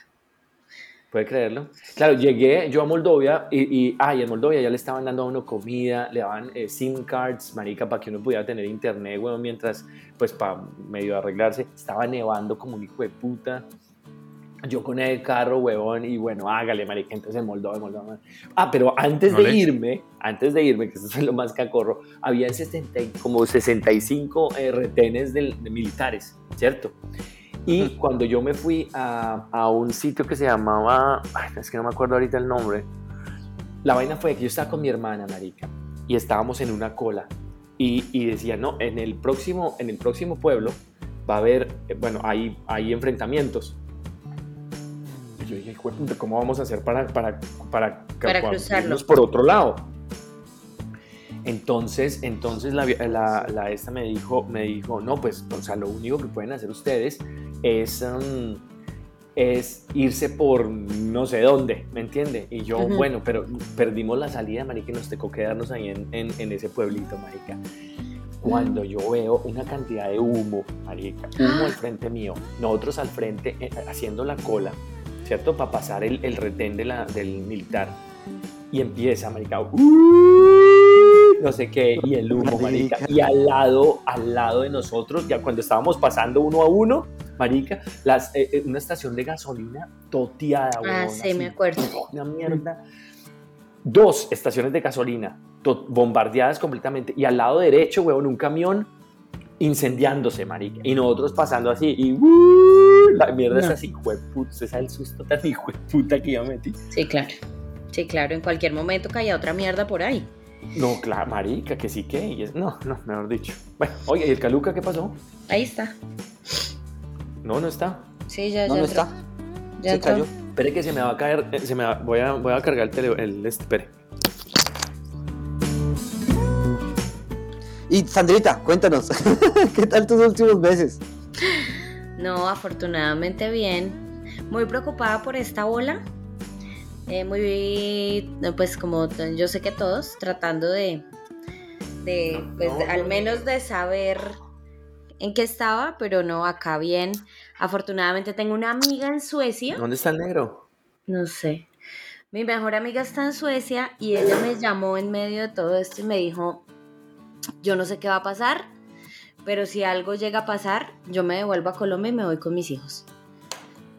¿Puede creerlo? Claro, llegué yo a Moldovia y, y, ah, y en Moldovia ya le estaban dando a uno comida, le daban eh, SIM cards, marica, para que uno pudiera tener internet, weón, mientras, pues, para medio arreglarse. Estaba nevando como un hijo de puta. Yo con el carro, huevón, y bueno, hágale, marica, entonces en Moldova, en Moldova. Ah, pero antes de irme, antes de irme, que eso es lo más cacorro, había 60, y- como 65 eh, retenes del- de militares, ¿cierto? Y cuando yo me fui a, a un sitio que se llamaba, ay, es que no me acuerdo ahorita el nombre, la vaina fue que yo estaba con mi hermana, marica, y estábamos en una cola, y, y decía, no, en el próximo, en el próximo pueblo va a haber, eh, bueno, hay, hay enfrentamientos. Y yo dije, "Hijo de puta, ¿cómo vamos a hacer para, para, para, Para irnos por otro lado? Entonces, entonces la, la, la esta me dijo, me dijo, no, pues, o sea, lo único que pueden hacer ustedes es, um, es irse por no sé dónde, ¿me entiende? Y yo, bueno, pero perdimos la salida, marica, y nos tocó quedarnos ahí en, en, en ese pueblito, marica. Cuando yo veo una cantidad de humo, marica, humo al frente mío, nosotros al frente eh, haciendo la cola, ¿cierto? Para pasar el, el retén de la, del militar. Y empieza, marica, "Uy", no sé qué, y el humo, marica. Y al lado, al lado de nosotros, ya cuando estábamos pasando uno a uno, marica, las, eh, eh, una estación de gasolina toteada, Ah, huevón, sí, así, me acuerdo. Una mierda. Dos estaciones de gasolina bombardeadas completamente. Y al lado derecho, huevón, un camión incendiándose, marica. Y nosotros pasando así, y ¡uh! la mierda es así, jueputa, ese es el susto tan hijo puta que yo metí. Sí, claro. Sí, claro, en cualquier momento caía otra mierda por ahí. No, claro, marica, que sí que, no, no, mejor dicho. Bueno, oye, ¿y el Caluca qué pasó? Ahí está. No, no está. Sí, ya, No, ya no entró. está. Ya Se entró. cayó. Espere que se me va a caer, eh, se me va, voy, a, voy a cargar el tele, el, este, espere. Y Sandrita, cuéntanos, ¿qué tal tus últimos meses? No, afortunadamente bien. Muy preocupada por esta ola. Eh, muy, no, pues como yo sé que todos, tratando de, de pues, No, al no, menos de saber en qué estaba, pero no, acá bien. Afortunadamente tengo una amiga en Suecia. ¿Dónde está el negro? No sé. Mi mejor amiga está en Suecia y ella me llamó en medio de todo esto y me dijo, yo no sé qué va a pasar, pero si algo llega a pasar, yo me devuelvo a Colombia y me voy con mis hijos.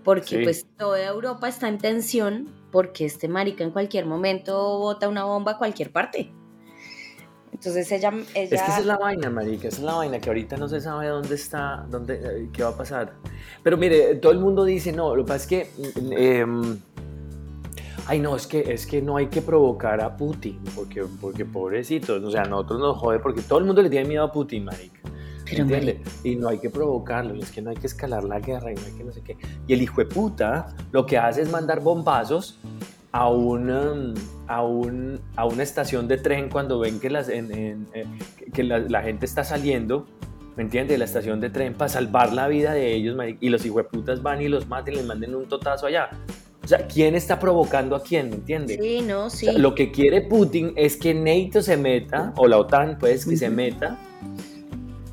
Porque Sí. pues toda Europa está en tensión porque este marica en cualquier momento bota una bomba a cualquier parte. Entonces ella... ella Es que esa es la vaina, marica, esa es la vaina, que ahorita no se sabe dónde está, dónde, eh, qué va a pasar. Pero mire, todo el mundo dice, no, lo que pasa es que, em, ay no, es que, es que no hay que provocar a Putin, porque, porque pobrecitos, o sea, nosotros nos jode, porque todo el mundo le tiene miedo a Putin, marica. Pero, ¿entiende? Y no hay que provocarlo, y es que no hay que escalar la guerra, y no hay que no sé qué. Y el hijo de puta lo que hace es mandar bombazos a, un, um, a, un, a una estación de tren cuando ven que, las, en- en, eh, que- la, la gente está saliendo, ¿me entiendes? De la estación de tren para salvar la vida de ellos, y los hijueputas van y los maten y les manden un totazo allá. O sea, ¿quién está provocando a quién, me entiendes? Sí, no, O sí. sea, lo que quiere Putin es que NATO se meta, o la OTAN, pues, que se meta,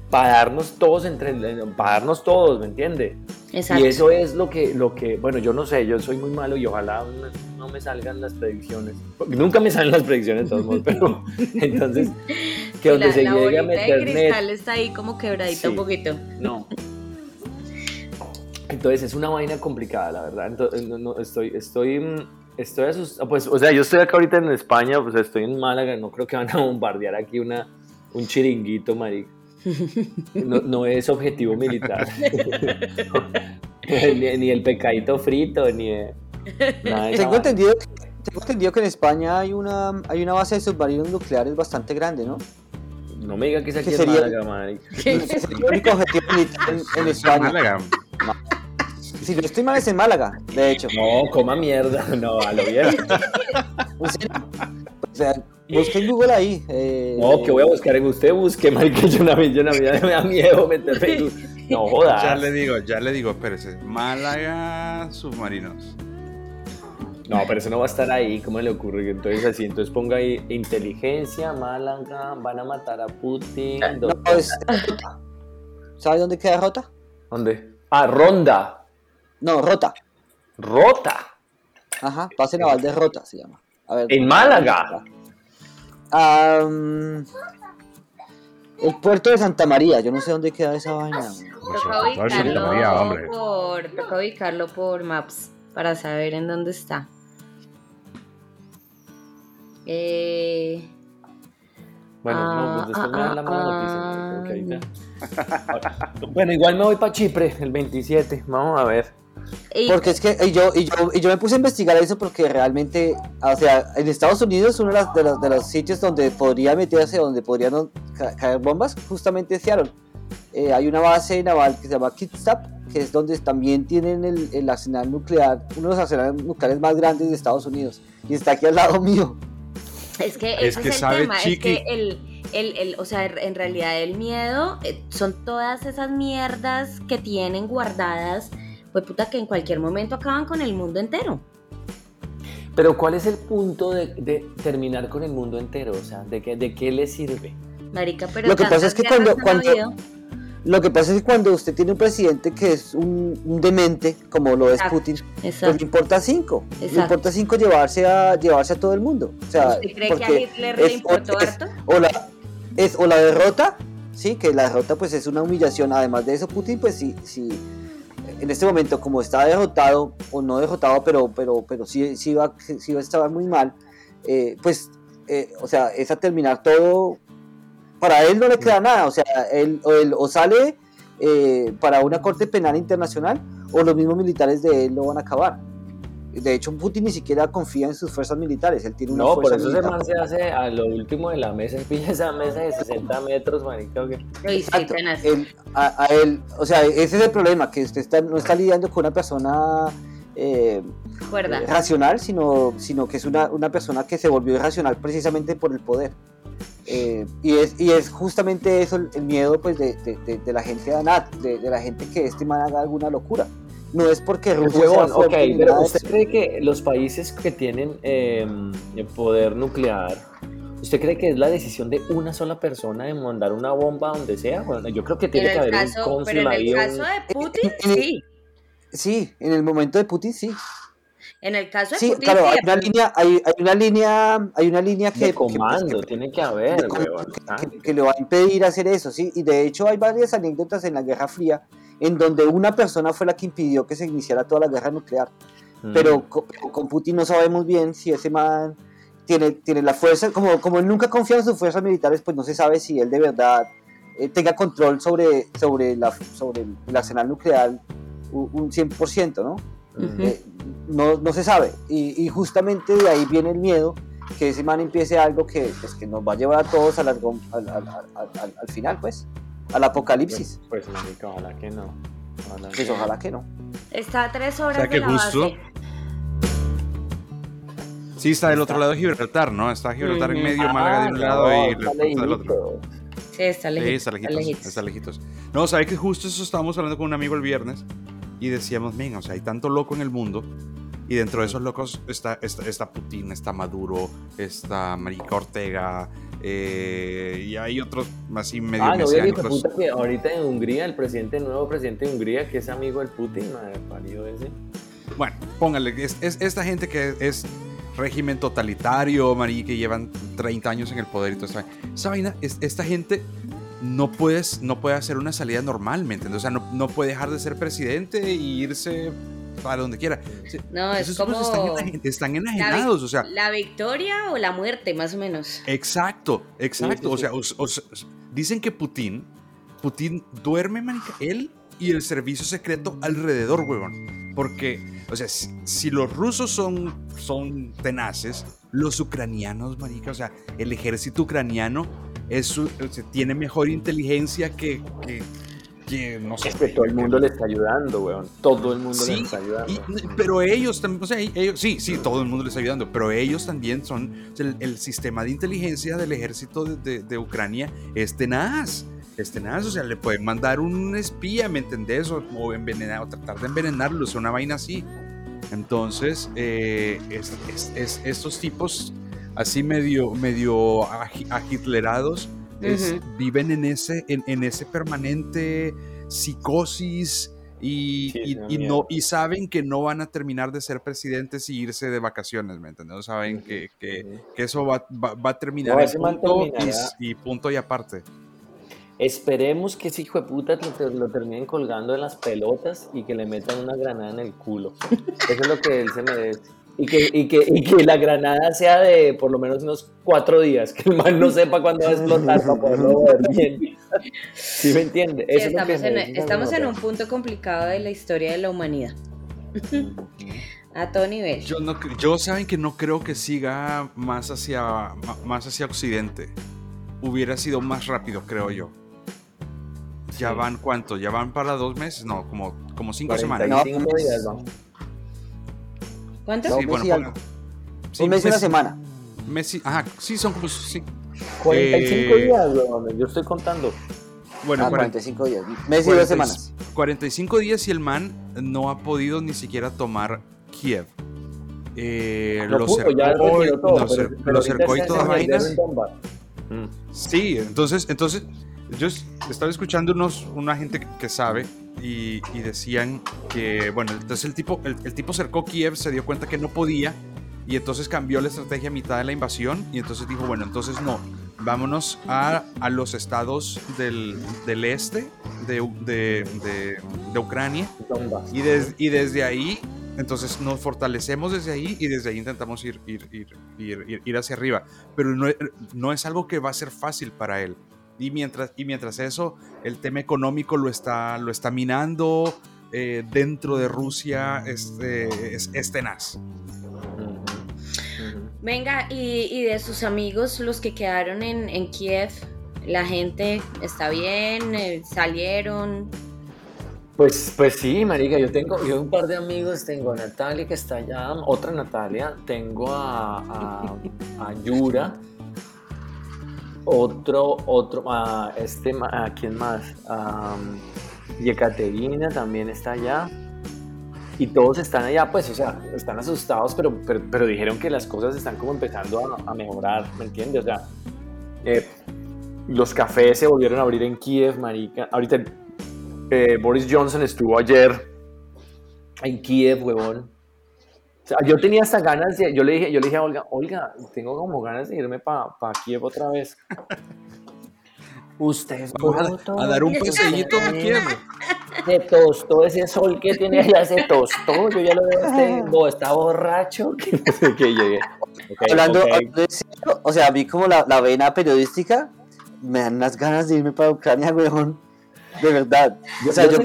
para darnos todos entre, para darnos todos, ¿me entiende? Exacto. Y eso es lo que, lo que, bueno, yo no sé, yo soy muy malo y ojalá no, no me salgan las predicciones. Porque nunca me salen las predicciones de todos modos, pero entonces, que donde la, se la llegue a meter de net, cristal está ahí como quebradita Sí. un poquito. no. Entonces es una vaina complicada, la verdad. Entonces, no, no, estoy, estoy, mm, estoy asustado. Pues, o sea, yo estoy acá ahorita en España, pues estoy en Málaga, no creo que van a bombardear aquí una, un chiringuito, marica. No, no es objetivo militar. ni, ni el pecadito frito, ni nada de Tengo entendido, tengo entendido que en España hay una, hay una base de submarinos nucleares bastante grande, ¿no? No me diga que es aquí ¿Qué en sería? Málaga, sería el único objetivo militar en, en España. Málaga. Si no estoy mal es en Málaga, de hecho. No, coma mierda, no, a lo bien. O sea, busque en Google ahí. eh, No, que voy a buscar en usted, busque, marica, yo una vez, yo una vez me da miedo meterme en... No Ya jodas. le digo, ya le digo, espérese. Málaga Submarinos. No, pero eso no va a estar ahí, ¿cómo le ocurre? Entonces así, entonces ponga ahí inteligencia, Málaga, van a matar a Putin. no, ¿Dónde? es- ¿Sabe dónde queda Rota? ¿Dónde? Ah, Ronda. No, Rota. Rota. Ajá, base naval de Rota se llama. A ver, En Málaga. Ah, mm, el puerto de Santa María, yo no sé dónde queda esa vaina. Pues, Toca ubicarlo, por, toca ubicarlo por Maps para saber en dónde está. Eh, Bueno, no, pues Ah, después me dan la ah, mala ah, noticia. porque ahorita- Bueno, igual me voy para Chipre el 27. Vamos a ver. Y- Porque es que y yo, y, yo, y yo me puse a investigar eso porque realmente, o sea, en Estados Unidos uno de, las- de los, de los sitios donde podría meterse, donde podrían ca- caer bombas, justamente es Seattle. Eh, hay una base naval que se llama Kitsap, que es donde también tienen el, el arsenal nuclear, uno de los arsenales nucleares más grandes de Estados Unidos, y está aquí al lado mío. Es que Es ese que es el sabe, tema, Chiqui. es que el, el, el- o sea, en realidad el miedo eh, son todas esas mierdas que tienen guardadas, pues puta que en cualquier momento acaban con el mundo entero. Pero ¿cuál es el punto de, de terminar con el mundo entero? O sea, ¿de qué, de qué le sirve? Marica, pero Lo que pasa es que cuando- cuando-. Lo que pasa es que cuando usted tiene un presidente que es un, un demente, como lo es Exacto, Putin, pues Exacto. le importa cinco. Le Exacto. importa cinco llevarse a, llevarse a todo el mundo. O sea, ¿Usted cree que a porque Hitler es- le importó es- harto? o la, es, o la derrota, sí, que la derrota pues es una humillación. Además de eso, Putin pues sí, sí, en este momento como está derrotado, o no derrotado, pero, pero, pero sí, sí, va, sí a estar muy mal, eh, pues, eh, o sea, es a terminar todo, para él no le queda nada, o sea, él, o, él- o sale eh, para una corte penal internacional, o los mismos militares de él lo van a acabar. De hecho, Putin ni siquiera confía en sus fuerzas militares, él tiene una No, por eso ese militar. man se hace a lo último de la mesa, pilla esa mesa de 60 metros, marica. sí, Exacto. Él- a, a él, o sea, ese es el problema, que usted está- no está lidiando con una persona eh, racional, sino, sino que es una, una persona que se volvió irracional precisamente por el poder. Eh, y, es, y es justamente eso el, el miedo pues, de, de- de- de la gente de ANAT, de, de la gente que este man haga alguna locura. No es porque Rusia Huevón, sea ok, fuerte pero de ¿usted eso. cree que los países que tienen eh, poder nuclear, ¿usted cree que es la decisión de una sola persona de mandar una bomba donde sea? Bueno, yo creo que tiene En que haber un caso, pero cónsul en el un- caso de Putin, en sí. Sí, en el momento de Putin sí. En el caso de Sí, Putin, claro, sí, hay de una línea, hay, hay una línea, hay una línea que, de que, pues, comando, que- tiene que haber, de que le va a impedir hacer eso, sí. Y de hecho hay varias anécdotas en la Guerra Fría en donde una persona fue la que impidió que se iniciara toda la guerra nuclear. mm. Pero co- pero con, Putin no sabemos bien si ese man tiene, tiene la fuerza, como, como él nunca confía en sus fuerzas militares, pues no se sabe si él de verdad eh, tenga control sobre, sobre, la, sobre el, arsenal nuclear un, un 100%, ¿no? Eh, no, no se sabe. Y, y justamente de ahí viene el miedo que ese man empiece algo que, pues, que nos va a llevar a todos al, al, al- al- al- al final, pues, al apocalipsis. Pues, pues marica, ojalá que no. Ojalá Pues que- ojalá que no. Está a tres horas O sea que de la justo- base. Sí, está del otro lado de Gibraltar, ¿no? Está Gibraltar en Ujú. medio, Málaga de un Ah, lado no, y está la del otro. Sí, está Sí, lejitos. está lejitos, lejitos. está lejitos. No, sabe que justo eso estábamos hablando con un amigo el viernes y decíamos, venga, o sea, hay tanto loco en el mundo y dentro de esos locos está, está, está Putin, está Maduro, está Marica Ortega eh, y hay otros así medio Ah, no, puta que ahorita en Hungría, el presidente, el nuevo presidente de Hungría, que es amigo del Putin, madre parido ese. Bueno, póngale, es, es esta gente que es régimen totalitario, marí, que llevan 30 años en el poder y todo eso. Esa vaina, es- esta gente no, puedes, no puede hacer una salida normal, ¿me entiendes? O sea, no, no puede dejar de ser presidente e irse para donde quiera. No, es esos tipos como están, están enajenados, o sea, la victoria o la muerte, más o menos. exacto, exacto. Sí, sí, o sea, os- os- dicen que Putin, Putin duerme, marica, él y el servicio secreto alrededor, huevón. Porque, o sea, si, si los rusos son, son tenaces, los ucranianos, marica, o sea, el ejército ucraniano es, su- o sea, tiene mejor inteligencia que, que, que no sé. Es que todo el mundo le está ayudando, weón. Todo el mundo le Sí, está ayudando. y- pero ellos también, o sea, ellos, sí, sí, todo el mundo les está ayudando, pero ellos también son, el, el sistema de inteligencia del ejército de, de- de Ucrania es tenaz, es tenaz, o sea, le pueden mandar un espía, ¿me entendés? O, o envenenar, o tratar de envenenarlo, o sea, una vaina así. Entonces, eh, es- es- es- estos tipos así medio, medio agi- ahitlerados es- viven en ese, en, en ese permanente psicosis y, Sí, y- y miedo. no, y saben que no van a terminar de ser presidentes y irse de vacaciones, ¿me entiendes? Saben que, que- eso va, va- va a terminar No, en punto y punto y aparte. Esperemos que ese hijo de puta lo, lo terminen colgando en las pelotas y que le metan una granada en el culo. Eso es lo que él se merece. Y que, y, que, y que la granada sea de por lo menos unos cuatro días, que el man no sepa cuándo va a explotar para poderlo ver bien. ¿Sí me entiende? Eso estamos en, estamos en un punto complicado de la historia de la humanidad. A todo nivel. Yo, no, yo saben que no creo que siga más hacia, más hacia Occidente. Hubiera sido más rápido, creo yo. Ya Sí. van cuánto, ya van para dos meses, no, como, como cinco semanas. 45 días, vamos. ¿Cuánto? No, Sí, ponga- algo. sí, un mes y una semana. mes y- ajá, sí, son como. Sí. 45 Eh, días, weón, yo estoy contando. Bueno, Ah, 40 45 días. Mes y 40 dos semanas. 45 días y el man no ha podido ni siquiera tomar Kiev. Eh, No lo pudo, ya cercó, todo, lo pero- cer- pero lo ahorita cercó y está toda en. Sí, entonces, entonces yo es- estaba escuchando unos, una gente que sabe y, y decían que, bueno, entonces el tipo, el, el tipo cercó Kiev, se dio cuenta que no podía y entonces cambió la estrategia a mitad de la invasión y entonces dijo, bueno, entonces no, vámonos a, a los estados del, del este de, de- de- de Ucrania y, des- y desde ahí, entonces nos fortalecemos desde ahí y desde ahí intentamos ir, ir, ir, ir, ir- ir hacia arriba. Pero no, no es algo que va a ser fácil para él. Y mientras, y mientras eso, el tema económico lo está, lo está minando eh, dentro de Rusia, es, eh, es, es tenaz. Venga, y, y de sus amigos, los que quedaron en, en Kiev, la gente está bien, Eh, salieron. Pues, pues sí, marica, yo tengo yo un par de amigos, tengo a Natalia que está allá, otra Natalia, tengo a, a, a Yura, otro, otro, a este, quién más, a Yekaterina también está allá, y todos están allá, pues, o sea, están asustados, pero, pero, dijeron que las cosas están como empezando a, a mejorar, ¿me entiendes? O sea, eh, los cafés se volvieron a abrir en Kiev, marica, ahorita eh, Boris Johnson estuvo ayer en Kiev, huevón. O sea, yo tenía hasta ganas de, yo le dije, yo le dije a Olga, Olga, tengo como ganas de irme para Kiev otra vez. Usted Vamos a, a dar un paseíto a. Kiev. Se tostó ese sol que tiene allá, se tostó. Yo ya lo veo, este, no, está borracho. Que no sé qué llegué. Ok, hablando, ok. hablando en serio, o sea, a mí como la, la vena periodística, me dan unas ganas de irme para Ucrania, weón. De verdad. Yo, o sea, yo,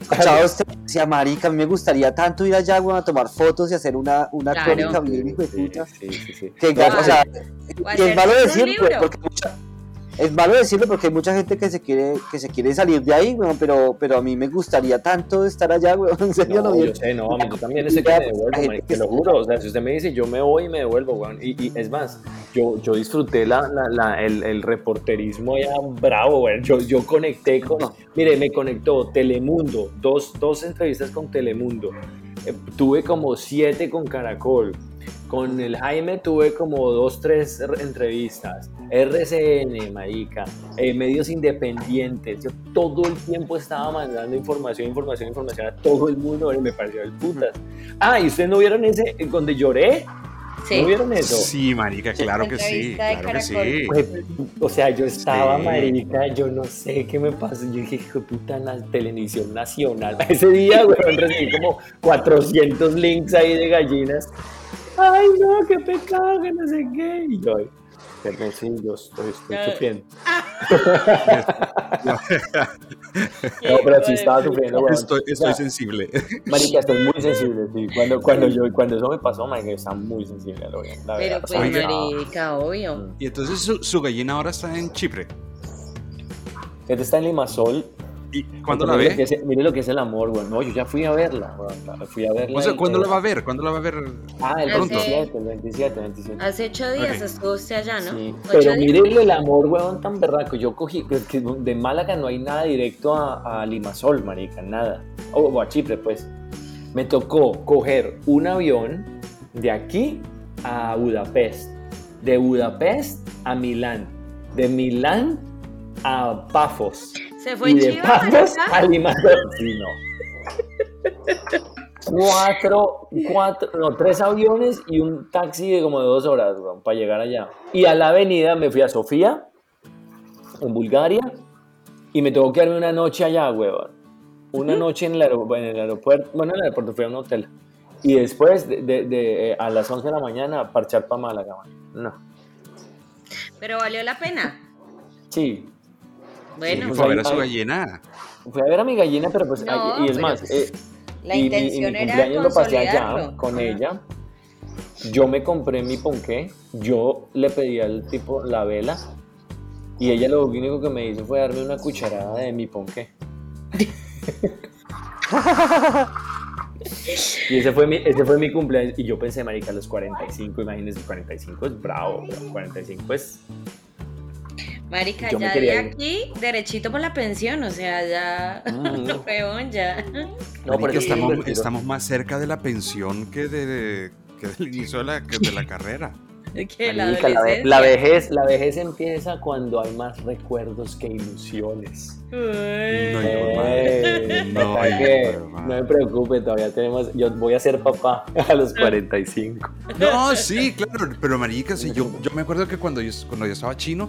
escuchaba a usted decía, marica, a mí me gustaría tanto ir allá, weón, a tomar fotos y hacer una, una Claro. crónica bien, hijo de puta. sí, sí, sí. Que, o sea, es malo libro. porque mucha- es malo decirlo porque hay mucha gente que se quiere, que se quiere salir de ahí, weón, pero, pero a mí me gustaría tanto estar allá, weón, en serio, No, yo sé, no, a mí yo también estoy que me devuelvo, marica, te lo juro. O sea, si usted me dice, yo me voy y me devuelvo, weón. Y, y es más, yo, yo disfruté la, la, la- el, el reporterismo allá bravo, weón. Yo, yo conecté con, mire, me conectó Telemundo, dos, dos entrevistas con Telemundo. Eh, tuve como siete con Caracol. Con el Jaime tuve como dos, tres entrevistas. RCN, marica, eh, medios independientes. Yo todo el tiempo estaba mandando información, información, información a todo el mundo y me pareció el putas. Ah, ¿y ustedes no vieron ese eh, donde lloré? Sí. ¿No vieron eso? Sí, marica, claro que sí, claro que sí. Fue- o sea, yo estaba, Sí. marica, yo no sé qué me pasó. Yo dije, hijo puta, en la televisión nacional. Ese día, weón, recibí como 400 links ahí de gallinas. Ay, no, qué pecado, que no sé qué. Y yo, perdón, sí, yo estoy, estoy sufriendo. No, pero sí estaba sufriendo, weón. Estoy, estoy O sea, sensible. Marica, estoy muy sensible, sí. Cuando, cuando, yo, cuando eso me pasó, marica, estaba muy sensible, lo bien, la Pero verdad. pues, Oiga. marica, obvio. Y entonces su, su gallina ahora está en Chipre. Este está en Limasol ¿Y cuándo la Mire ve? es- mire lo que es el amor, güey. No, yo ya fui a verla, güey. Fui a verla. O sea, y- ¿cuándo la va a ver? ¿Cuándo la va a ver? Ah, el Pronto. 27, el 27, el 27. Hace ocho días Ok. estuvo usted allá, ¿no? Sí, pero mírenle el amor, huevón, tan berraco. Yo cogí, que de Málaga no hay nada directo a, a Limasol, marica, nada. O, o a Chipre, pues. Me tocó coger un avión de aquí a Budapest, de Budapest a Milán, de Milán a Pafos Se fue y de chiva, Pafos marica. a Limasol. Sí, no. Cuatro, cuatro, no, tres aviones y un taxi de como de dos horas, weón, para llegar allá. Y a la avenida me fui a Sofía, en Bulgaria, y me tocó quedarme una noche allá, weón. Una noche en el, aeropu- en el aeropuerto, bueno, en el aeropuerto fui a un hotel. Y después, de, de- de, eh, a las 11 de la mañana, parchar para Málaga, man. No. Pero valió la pena. Sí, Bueno, pues Fue a ver a su ahí- gallina. fui a ver a mi gallina, pero pues, No, y es pero más, pues, eh, la y mi- y intención mi era cumpleaños lo pasé allá con ella. Yo me compré mi ponqué, yo le pedí al tipo la vela y ella lo único que me hizo fue darme una cucharada de mi ponqué. y ese fue, mi, ese fue mi cumpleaños y yo pensé, marica, los 45, imagínense, 45 es bravo, bro, 45 es... Marica, Yo me ya de ir. aquí, derechito por la pensión, o sea, ya, Mm. no, peón, ya. No, Marica, pero estamos, estamos más cerca de la pensión que, de, que del inicio de la, que de la carrera. La Marica, la, la vejez, la vejez empieza cuando hay más recuerdos que ilusiones. No, Uy. no, Eh, no, no, que no, me preocupe, todavía tenemos. Yo voy a ser papá a los 45. No, sí, claro, pero marica, sí, yo, yo me acuerdo que cuando yo, cuando yo estaba chino,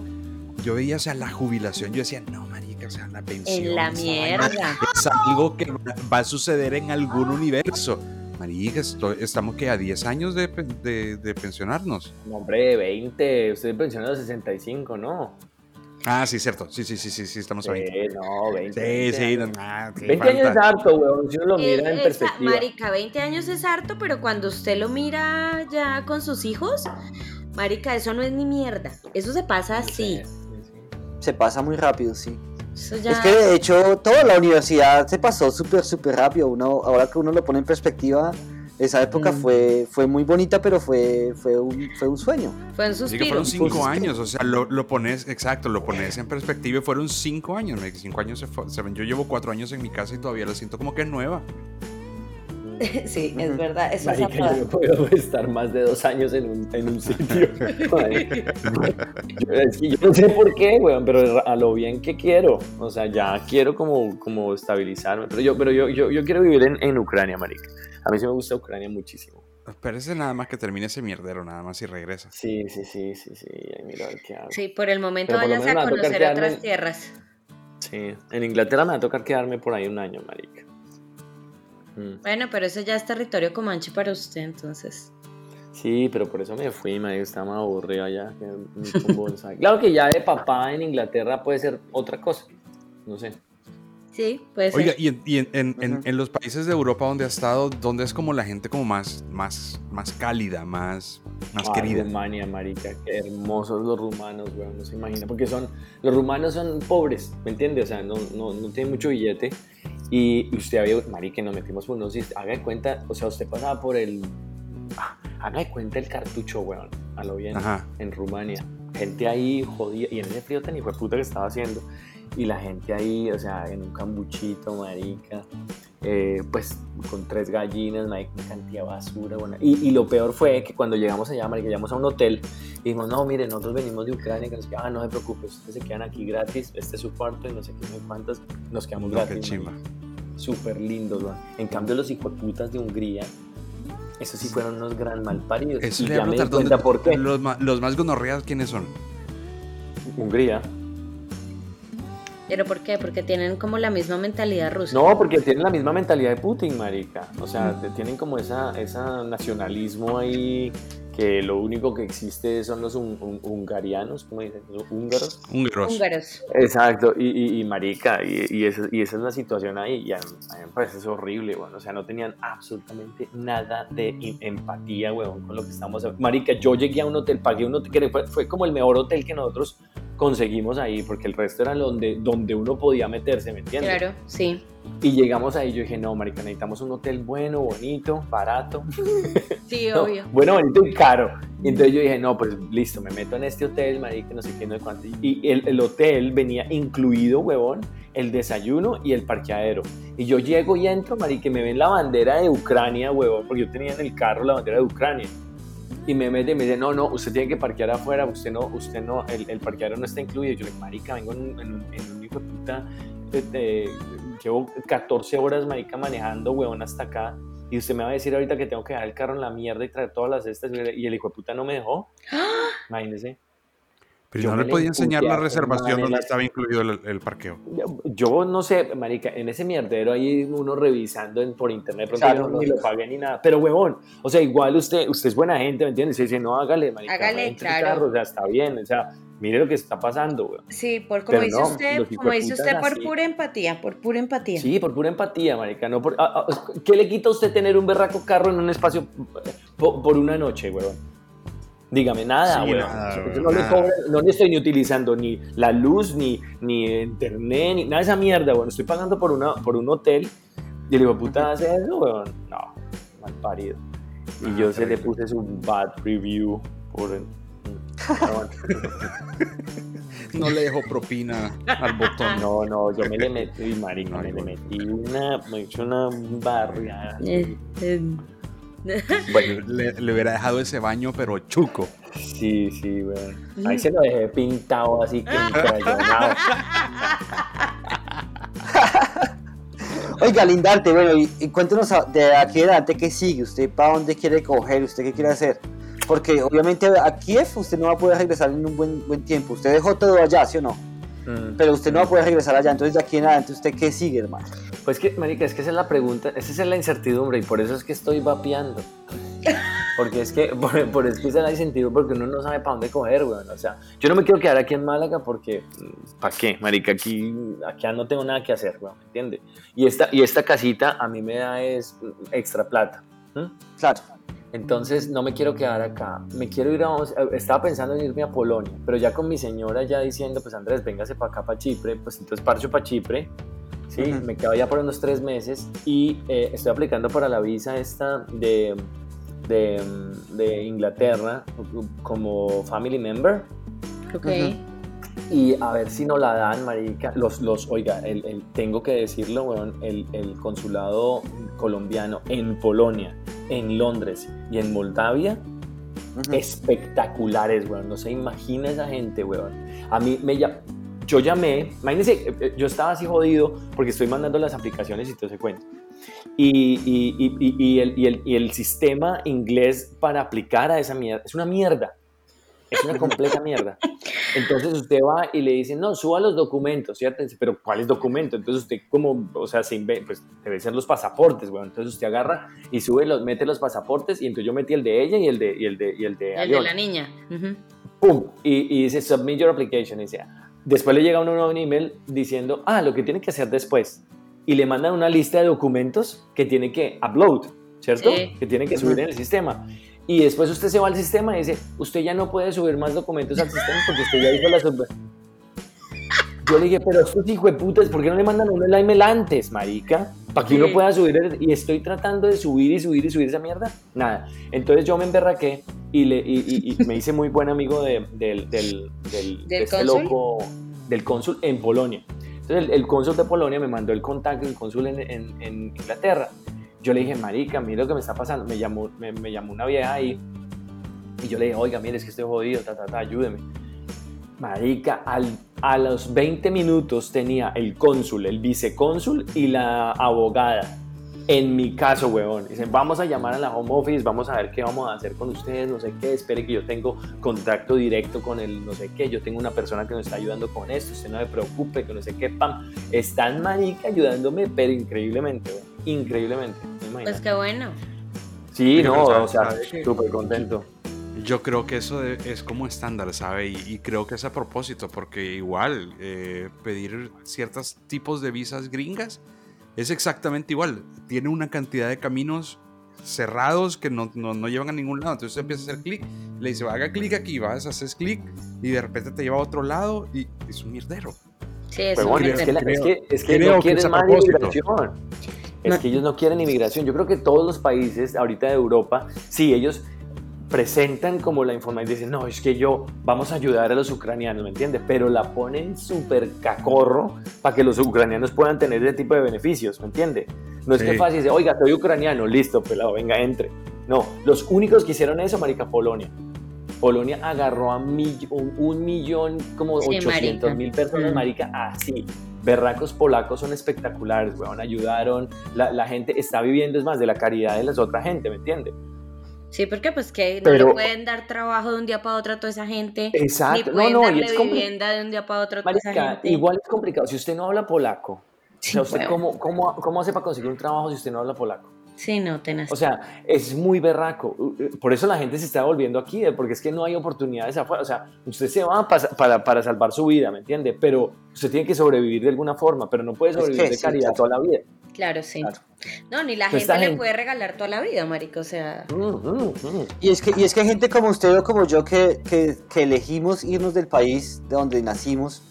yo veía, o sea, la jubilación, yo decía, no, marica, o sea, la pensión. En la mierda. vaina Es algo que va- a suceder en algún universo. Marica, estoy- estamos que a 10 años de, de- de pensionarnos. No, hombre, 20. Usted pensionó a los 65, ¿no? Ah, sí, cierto. Sí, sí, sí, sí, sí, estamos a 20. Sí, no, 20. Sí, sí, no, años. ah, sí, 20 años es falta. harto, weón. Si uno lo mira Eh, en esa- perspectiva. marica, 20 años es harto, pero cuando usted lo mira ya con sus hijos, marica, eso no es ni mierda. Eso se pasa así. Sí, sí, sí. Se pasa muy rápido, sí. Ya... Es que de hecho toda la universidad se pasó súper, súper rápido. Uno, ahora que uno lo pone en perspectiva, esa época Mm. fue, fue muy bonita, pero fue, fue, un, fue un sueño. Fue un Sí, que suspiro. fueron cinco años, o sea, lo, lo pones, exacto, lo pones en perspectiva y fueron cinco años. Cinco años se fue- se yo llevo cuatro años en mi casa y todavía la siento como que es nueva. sí, es verdad. Eso Marica, es yo no puedo estar más de dos años en un, en un sitio. Yo- es que yo no sé por qué, weón, pero a lo bien que quiero. O sea, ya quiero como, como estabilizarme. Pero yo, pero yo, yo, yo quiero vivir en, en Ucrania, marica. A mí sí me gusta Ucrania muchísimo. Espérese nada más que termine ese mierdero, nada más y regresa. Sí, sí, sí, sí, sí. Ay, mira qué hago. Sí, por el momento por vayas a conocer otras en- tierras. Sí, en Inglaterra me va a tocar quedarme por ahí un año, marica. Mm. Bueno, pero eso ya es territorio comanche para usted, entonces. Sí, pero por eso me fui, marica. Estaba más aburrido allá. Claro que ya de papá en Inglaterra puede ser otra cosa. No sé. Sí, puede ser. Oiga, y, en, y en- en- en- en los países de Europa donde ha estado, donde es como la gente como más, más, más cálida, más, más Ah, querida. Rumania, marica, qué hermosos los rumanos, weón, no se imagina, porque son, los rumanos son pobres, ¿me entiende? O sea, no, no, no tienen mucho billete y usted había, marica, nos metimos por unos, haga de cuenta, o sea, usted pasaba por el, ah, haga de cuenta el cartucho, weón, a lo bien, Ajá. en Rumania, gente ahí jodida, y en ese frío tan hijo de puta que estaba haciendo, y la gente ahí, o sea, en un cambuchito, marica, eh, pues con tres gallinas, una cantidad de basura, bueno. Y, y lo peor fue que cuando llegamos allá, marica, llegamos a un hotel y dijimos, no, mire, nosotros venimos de Ucrania, que nos queda- ah, no se preocupe, ustedes se quedan aquí gratis, este es su cuarto y no sé qué, no cuántas, nos quedamos No, gratis. qué. Súper lindos, weón. En cambio, los hijueputas de Hungría, esos sí fueron unos gran malparidos. Eso y ya me di preguntar, cuenta ¿dónde- por qué. Los, los más gonorreas, ¿quiénes son? Hungría. ¿Pero por qué? Porque tienen como la misma mentalidad rusa. No, porque tienen la misma mentalidad de Putin, marica. O sea, te- tienen como esa, esa nacionalismo ahí que lo único que existe son los hun- hun- hungarianos, ¿cómo dicen? Húngaros. Húngaros. Húngaros. Exacto, y, y, y marica, y, y, esa, y esa es la situación ahí, y a, a mí me parece eso horrible, weón, o sea, no tenían absolutamente nada de em- empatía, weón, con lo que estamos Marica, yo llegué a un hotel, pagué un hotel, que fue, fue como el mejor hotel que nosotros conseguimos ahí, porque el resto era donde, donde uno podía meterse, ¿me entiendes? Claro, sí. Y llegamos ahí, yo dije, no, marica, necesitamos un hotel bueno, bonito, barato. Sí, No, obvio. bueno, bonito y caro. Y entonces yo dije, no, pues listo, me meto en este hotel, marica, no sé qué, no sé cuánto. Y el, el hotel venía incluido, huevón, el desayuno y el parqueadero. Y yo llego y entro, marica, y me ven la bandera de Ucrania, huevón, porque yo tenía en el carro la bandera de Ucrania. Y me mete y me dice, no, no, usted tiene que parquear afuera, usted no, usted no, el, el parqueadero no está incluido. Yo le digo, marica, vengo en, un- en un, en un hijo de puta, eh, eh, llevo 14 horas, marica, manejando, huevón, hasta acá. Y usted me va a decir ahorita que tengo que dejar el carro en la mierda y traer todas las estas. Y el hijo de puta no me dejó. Imagínese. Pero Yo no le podía enseñar la a reservación donde la- estaba incluido el, el parqueo. Yo- Yo no sé, marica, en ese mierdero ahí uno revisando en- por internet, pronto Claro, yo no- ni lo pagué ni nada. Pero huevón, o sea, igual usted, usted es buena gente, ¿me entiendes? Y dice, no, hágale, marica, Hágale, claro. carro, o sea, está bien, o sea, mire lo que está pasando, weón. Sí, por como Pero dice no, usted, como dice usted, por así. pura empatía, por pura empatía. Sí, por pura empatía, marica, no por... ah, ah, ¿Qué le quita a usted tener un berraco carro en un espacio po- por, una noche, weón? Dígame, nada, Sí, weón. nada, no, le no le estoy ni utilizando ni la luz, ni, ni internet, ni nada de esa mierda, weón. Estoy pagando por, una, por un hotel y el hijo de puta hace eso, weón. No, mal parido. Y Ah, yo se le puse su bad review por... el- No, No le dejo propina al botón. No, no, yo me le metí, marica, No, me le metí una, me he hecho una barriada. Eh, eh, Bueno, Le, le hubiera dejado ese baño, pero chuco. sí, sí, weón. Ahí se lo dejé pintado así que. Oiga, Lindarte, bueno, y, y cuéntenos de aquí adelante qué sigue, usted para dónde quiere coger, usted qué quiere hacer. Porque obviamente a Kiev usted no va a poder regresar en un buen, buen tiempo. Usted dejó todo allá, ¿sí o no? Mm. Pero usted no va a poder regresar allá. Entonces, de aquí en adelante, ¿usted qué sigue, hermano? Pues que, marica, es que esa es la pregunta, esa es la incertidumbre y por eso es que estoy vapeando. Porque es que, por, por eso es que esa es la incertidumbre porque uno no sabe para dónde coger, weón. O sea, yo no me quiero quedar aquí en Málaga porque, ¿para qué, marica? Aquí, aquí no tengo nada que hacer, weón, ¿me entiendes? Y esta, y esta casita a mí me da es extra plata. ¿m? Claro. Entonces no me quiero quedar acá. Me quiero ir a... Estaba pensando en irme a Polonia, pero ya con mi señora ya diciendo, pues Andrés, véngase para acá, para Chipre, pues entonces parcho para Chipre. Sí, me quedo allá por unos tres meses y eh, estoy aplicando para la visa esta de, de, de Inglaterra como family member ok. Ujú. Y a ver si no la dan, marica. Los, los, oiga, el, el- tengo que decirlo, weón, el, el consulado colombiano en Polonia, en Londres y en Moldavia, Ujú. espectaculares, weón. No se imagina esa gente, weón. A mí me llam- yo llamé, imagínense, eh, eh, yo estaba así jodido porque estoy mandando las aplicaciones y todo ese cuento. Y, y- y- y- y el, y el- y el sistema inglés para aplicar a esa mierda es una mierda. Es una completa mierda. Entonces usted va y le dicen, no, suba los documentos, ¿cierto? Dice, Pero ¿cuáles documentos? Entonces usted como, o sea, se inve- pues debe ser los pasaportes, weón. Entonces usted agarra y sube, los, mete los pasaportes y entonces yo metí el de ella y el de, y el de, y el de El de la niña. Ujú. ¡Pum! Y, y dice submit your application. Y dice, después le llega uno nuevo un email diciendo, ah, lo que tiene que hacer después. Y le mandan una lista de documentos que tiene que upload, ¿cierto? Sí. Que tiene que subir en el sistema. Y después usted se va al sistema y dice, usted ya no puede subir más documentos al sistema porque usted ya hizo la sub... Yo le dije, pero estos hijos de putas, ¿por qué no le mandan uno el email antes, marica? Para que Sí. uno pueda subir el- Y estoy tratando de subir y subir y subir esa mierda. Nada. Entonces yo me emberraqué y, le, y, y- y me hice muy buen amigo de, del, del, del, de ¿Del este loco, del cónsul en Polonia. Entonces el, el cónsul de Polonia me mandó el contacto del cónsul en, en- en Inglaterra. Yo le dije, marica, mira lo que me está pasando. Me llamó, me, me llamó una vieja ahí y yo le dije, oiga, mire, es que estoy jodido, ta, ta, ta, ayúdeme. Marica, al- a los 20 minutos tenía el cónsul, el vicecónsul y la abogada. En mi caso, huevón. Dicen, vamos a llamar a la home office, vamos a ver qué vamos a hacer con ustedes, no sé qué. Espere que yo tengo contacto directo con el no sé qué. Yo tengo una persona que nos está ayudando con esto. Usted no se preocupe, que no sé qué. Pam. Están, marica, ayudándome, pero increíblemente. Increíblemente. Pues qué bueno. Sí, no, ¿sabe- o sea, súper contento. Yo creo que eso de- es como estándar, ¿sabe? Y, y creo que es a propósito, porque igual eh, pedir ciertos tipos de visas gringas es exactamente igual. Tiene una cantidad de caminos cerrados que no, no, no llevan a ningún lado. Entonces usted empieza a hacer clic, le dice, haga clic aquí, vas, haces clic y de repente te lleva a otro lado y es un mierdero. Sí, es Pero un bueno, es que, la- es que, es que creo no que es a quieren más propósito. inmigración. Es que ellos no quieren inmigración. Yo creo que todos los países ahorita de Europa, sí, ellos presentan como la información y dicen, no, es que yo vamos a ayudar a los ucranianos, ¿me entiendes? Pero la ponen súper cacorro para que los ucranianos puedan tener ese tipo de beneficios, ¿me entiendes? No es Sí. que fácil dice, oiga, soy ucraniano, listo, pelado, venga, entre. No, los únicos que hicieron eso, marica, Polonia. Polonia agarró a mill- un, un millón, como Sí, 800 marica. mil personas, Mm. marica, así. Berracos polacos son espectaculares, weón, ayudaron, la, la gente está viviendo, es más, de la caridad de las otra gente, ¿me entiendes? Sí, porque pues que no Pero- le pueden dar trabajo de un día para otro a toda esa gente. Exacto, Ni no, pueden no, y darle es vivienda de un día para otro a toda esa Marica, gente. igual es complicado, si usted no habla polaco, o Sí, sea, ¿usted weón. cómo, cómo, cómo hace para conseguir un trabajo si usted no habla polaco? Sí, no, tenaz. O sea, es muy berraco. Por eso la gente se está volviendo aquí, eh, porque es que no hay oportunidades afuera. O sea, usted se va para, para, para salvar su vida, ¿me entiende? Pero usted tiene que sobrevivir de alguna forma, pero no puede Es que sobrevivir de sí, caridad claro. toda la vida. claro, sí. Claro. No, ni la Pues gente esta le gente- puede regalar toda la vida, marico, o sea... Mm, mm, mm. Y es que, y es que hay gente como usted o como yo que, que, que elegimos irnos del país de donde nacimos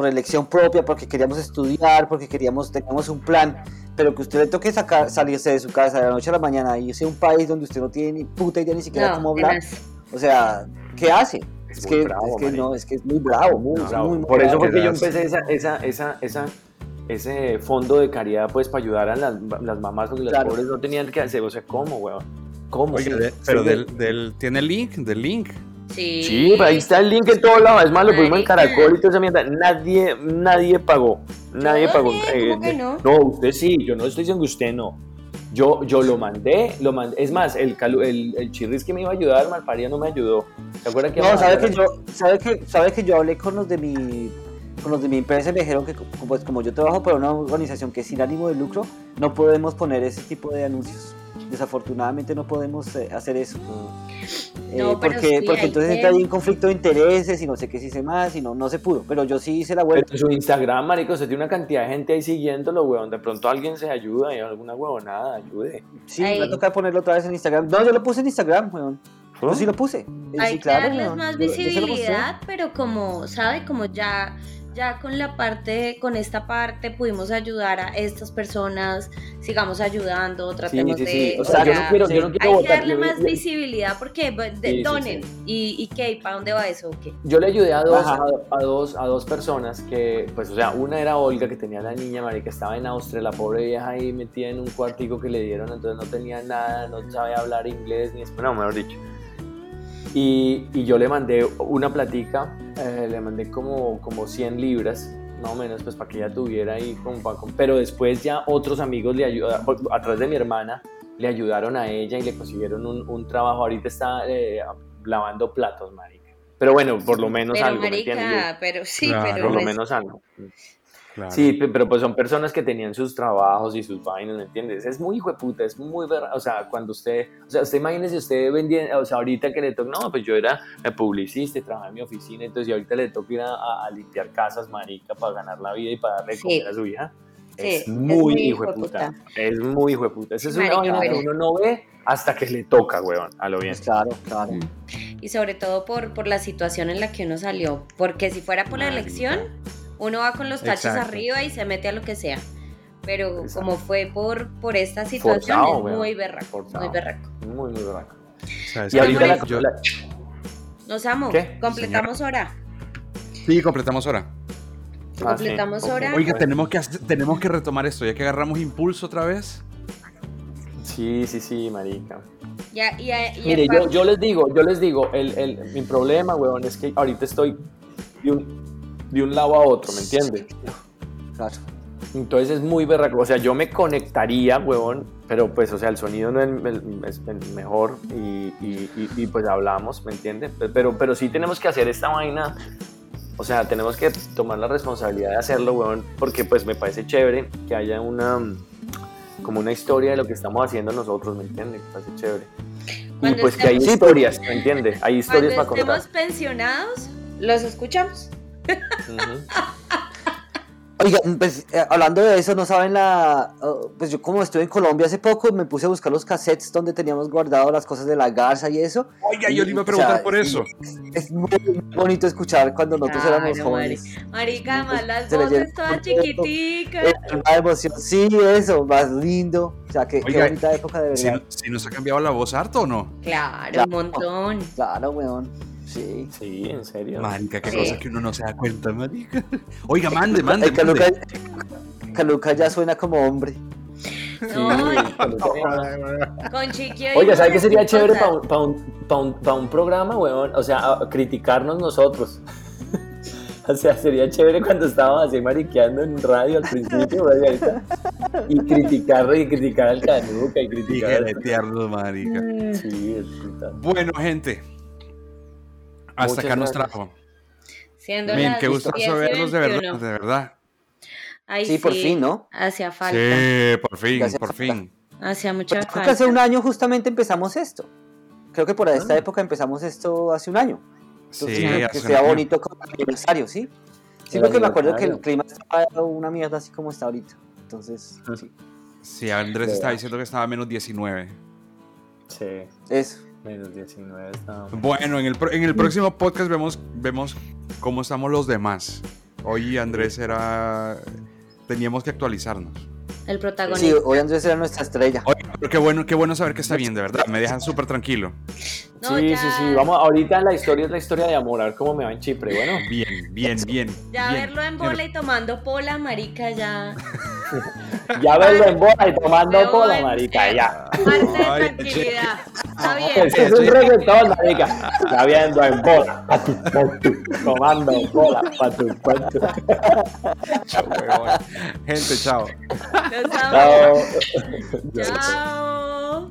por elección propia, porque queríamos estudiar, porque queríamos, teníamos un plan, pero que usted le toque sacar, salirse de su casa de la noche a la mañana y irse a un país donde usted no tiene ni puta idea ni siquiera No, cómo hablar. O sea, ¿qué hace? Es que, bravo, es que no, es que es muy bravo, muy, No, es bravo. muy, muy Por eso fue que yo empecé esa, esa, esa, esa, ese fondo de caridad, pues, para ayudar a las, las mamás, porque las pobres no tenían que hacer. O sea, ¿cómo, weón? ¿Cómo? Oiga, Sí, de- pero sí, del, del- tiene el link, del link. Sí. Sí, ahí está el link en todo lado. Es más, lo pusimos en. Caracol y toda esa mierda. Nadie, nadie pagó. Nadie Yo pagó. bien, ¿cómo que no? usted sí. Yo no estoy diciendo que usted no. Yo, yo lo mandé, lo mandé. Es más, el, calu- el, el chirris que me iba a ayudar, Malparía, no me ayudó. ¿Se acuerda que No, íbamos a sabe hacer- que yo, sabe que, sabe que yo hablé con los de mi, con los de mi empresa y me dijeron que pues, como yo trabajo para una organización que es sin ánimo de lucro, no podemos poner ese tipo de anuncios. Desafortunadamente no podemos eh, hacer eso. Eh, No, pero porque, sí, porque entonces que- entra ahí un conflicto de intereses y no sé qué se hice más y no, no se pudo. Pero yo sí hice la Pero vuelta. en su Instagram, marico, se tiene una cantidad de gente ahí siguiéndolo, weón. De pronto alguien se ayuda y alguna huevonada, ayude. Sí, me va a tocar ponerlo otra vez en Instagram. No, yo lo puse en Instagram, weón. Yo sí lo puse. Eh, Hay sí, que claro, darles weón. más visibilidad, pero como, ¿sabe? Como ya, ya con la parte, con esta parte pudimos ayudar a estas personas, sigamos ayudando, tratemos sí, de... sí. O o sea, sea, yo no quiero, yo no Hay quiero que votar. darle yo- más yo- visibilidad porque de- Sí, sí, donen. ¿Y, ¿Y qué? ¿Para dónde va eso? o qué? Yo le ayudé a dos, a, a dos, a dos personas que, pues, o sea, una era Olga, que tenía la niña, marica, estaba en Austria, la pobre vieja ahí metida en un cuartico que le dieron, entonces no tenía nada, no sabía hablar inglés ni español, no, mejor dicho. Y, y yo le mandé una platica, eh, le mandé como, como 100 libras, más o menos, pues para que ella tuviera ahí, como pa- como- pero después ya otros amigos le ayudaron, a través de mi hermana, le ayudaron a ella y le consiguieron un, un trabajo, ahorita está eh, lavando platos, marica. Pero bueno, por lo menos Pero algo, ¿me entiendes? marica, pero sí, Claro. pero Por lo es- menos algo. Claro. Sí, pe- pero pues son personas que tenían sus trabajos y sus vainas, ¿me entiendes? Es muy hijo de puta, es muy verdad. O sea, cuando usted, o sea, usted imagínese usted vendiendo, o sea, ahorita que le toca, no, pues yo era eh, publicista y trabajaba en mi oficina, entonces y ahorita le toca ir a, a- a limpiar casas, marica, para ganar la vida y para darle Sí. comer a su hija. Sí, es es muy muy hijo de puta. Es muy hijo de puta. Esa es una vaina que uno no ve hasta que le toca, weón, a lo bien. Claro, claro. y sobre todo por, por la situación en la que uno salió. Porque si fuera por la Marica. elección, uno va con los tachos Exacto. arriba y se mete a lo que sea. Pero Exacto. como fue por, por esta situación, Forzado, es weón. muy berraco, Forzado. muy berraco. Muy, muy berraco. ¿Sabes Y ahorita la, Yo- la- Nos amo. ¿Qué? Completamos hora. Sí, completamos hora. ah, sí, completamos ok. hora. Oiga, tenemos que, hacer- tenemos que retomar esto, ya que agarramos impulso otra vez. Sí, sí, sí, marica. Ya, y Mire, yo, yo les digo, yo les digo, el, el- mi problema, weón, es que ahorita estoy de un, de un lado a otro, ¿me entiendes? claro. Entonces es muy berraco. O sea, yo me conectaría, huevón, pero pues, o sea, el sonido no es el, es el mejor y, y- y- y, pues hablamos, ¿me entiendes? Pero, pero sí tenemos que hacer esta vaina. O sea, tenemos que tomar la responsabilidad de hacerlo, huevón, porque pues me parece chévere que haya una como una historia de lo que estamos haciendo nosotros, ¿me entiendes? Me parece chévere. Y Cuando pues que hay historias, ¿me entiendes? Hay historias para Cuando contar. estemos pensionados, los escuchamos. Oye, Oigan, pues eh, hablando de eso, no saben la. uh, pues yo, como estuve en Colombia hace poco, me puse a buscar los cassettes donde teníamos guardado las cosas de la garza y eso. Oiga, yo le iba a Y, preguntar o sea, por eso. Es muy bonito escuchar cuando nosotros éramos Claro, jóvenes. Marica, además las voces todas chiquiticas. La emoción, sí, eso, más lindo. O sea, qué, qué Oiga, bonita época de Si, verdad. si nos ha cambiado la voz harto o no. Claro, Claro. un montón. Claro, weón. Sí. Sí, en serio. Marica, qué Sí. cosa que uno no se da cuenta, marica. Oiga, mande, mande, El Caluca, mande. Caluca ya suena como hombre. No, Sí, con Chiqui. Oiga, ¿sabes qué sería chévere para un, pa' un, pa' un- pa' un programa, weón? O sea, criticarnos nosotros. O sea, sería chévere cuando estábamos así mariqueando en radio al principio, weón, y ahorita- y criticar, y criticar al Canuca, y criticar tierno, marica. Sí, es brutal. Bueno, gente. Hasta Muchas acá nos trajo. Siendo Men, qué gusto 10 y verlos de verdad, 21. de verdad. Ay, Sí, por fin, ¿no? Hacía falta. Sí, por fin, Gracias, por falta. fin. Hacía mucha Pues, creo falta. que hace un año justamente empezamos esto. Creo que por esta Ah. época empezamos esto hace un año. Entonces, Sí, que hace un sea año. bonito como aniversario, ¿sí? Sí, El porque me acuerdo que el clima estaba una mierda así como está ahorita. Entonces, sí. Sí, Andrés verdad. diciendo que estaba a menos 19. Sí, Eso. Menos 19 estábamos. Bueno, en el, pro- en el próximo podcast vemos, vemos cómo estamos los demás. Hoy Andrés era... Teníamos que actualizarnos. El Sí, protagonista. hoy Andrés era nuestra estrella. Oye, pero qué bueno, qué bueno saber que está bien, de verdad. Me dejan súper tranquilo. No, sí, ya- sí, sí. Vamos, ahorita la historia es la historia de amor, a ver cómo me va en Chipre. Bueno, Bien, bien, bien. Ya bien. verlo en bola y tomando pola, marica, ya. ya verlo en bola y tomando en- marica, ya. Parte de tranquilidad. Está bien. Ese es un reggaetón, marica. Ya viendo en bola, patu, patu, tomando bola, patu, patu. Chao, huevón. Gente, chao. Amo. Chao. Chao.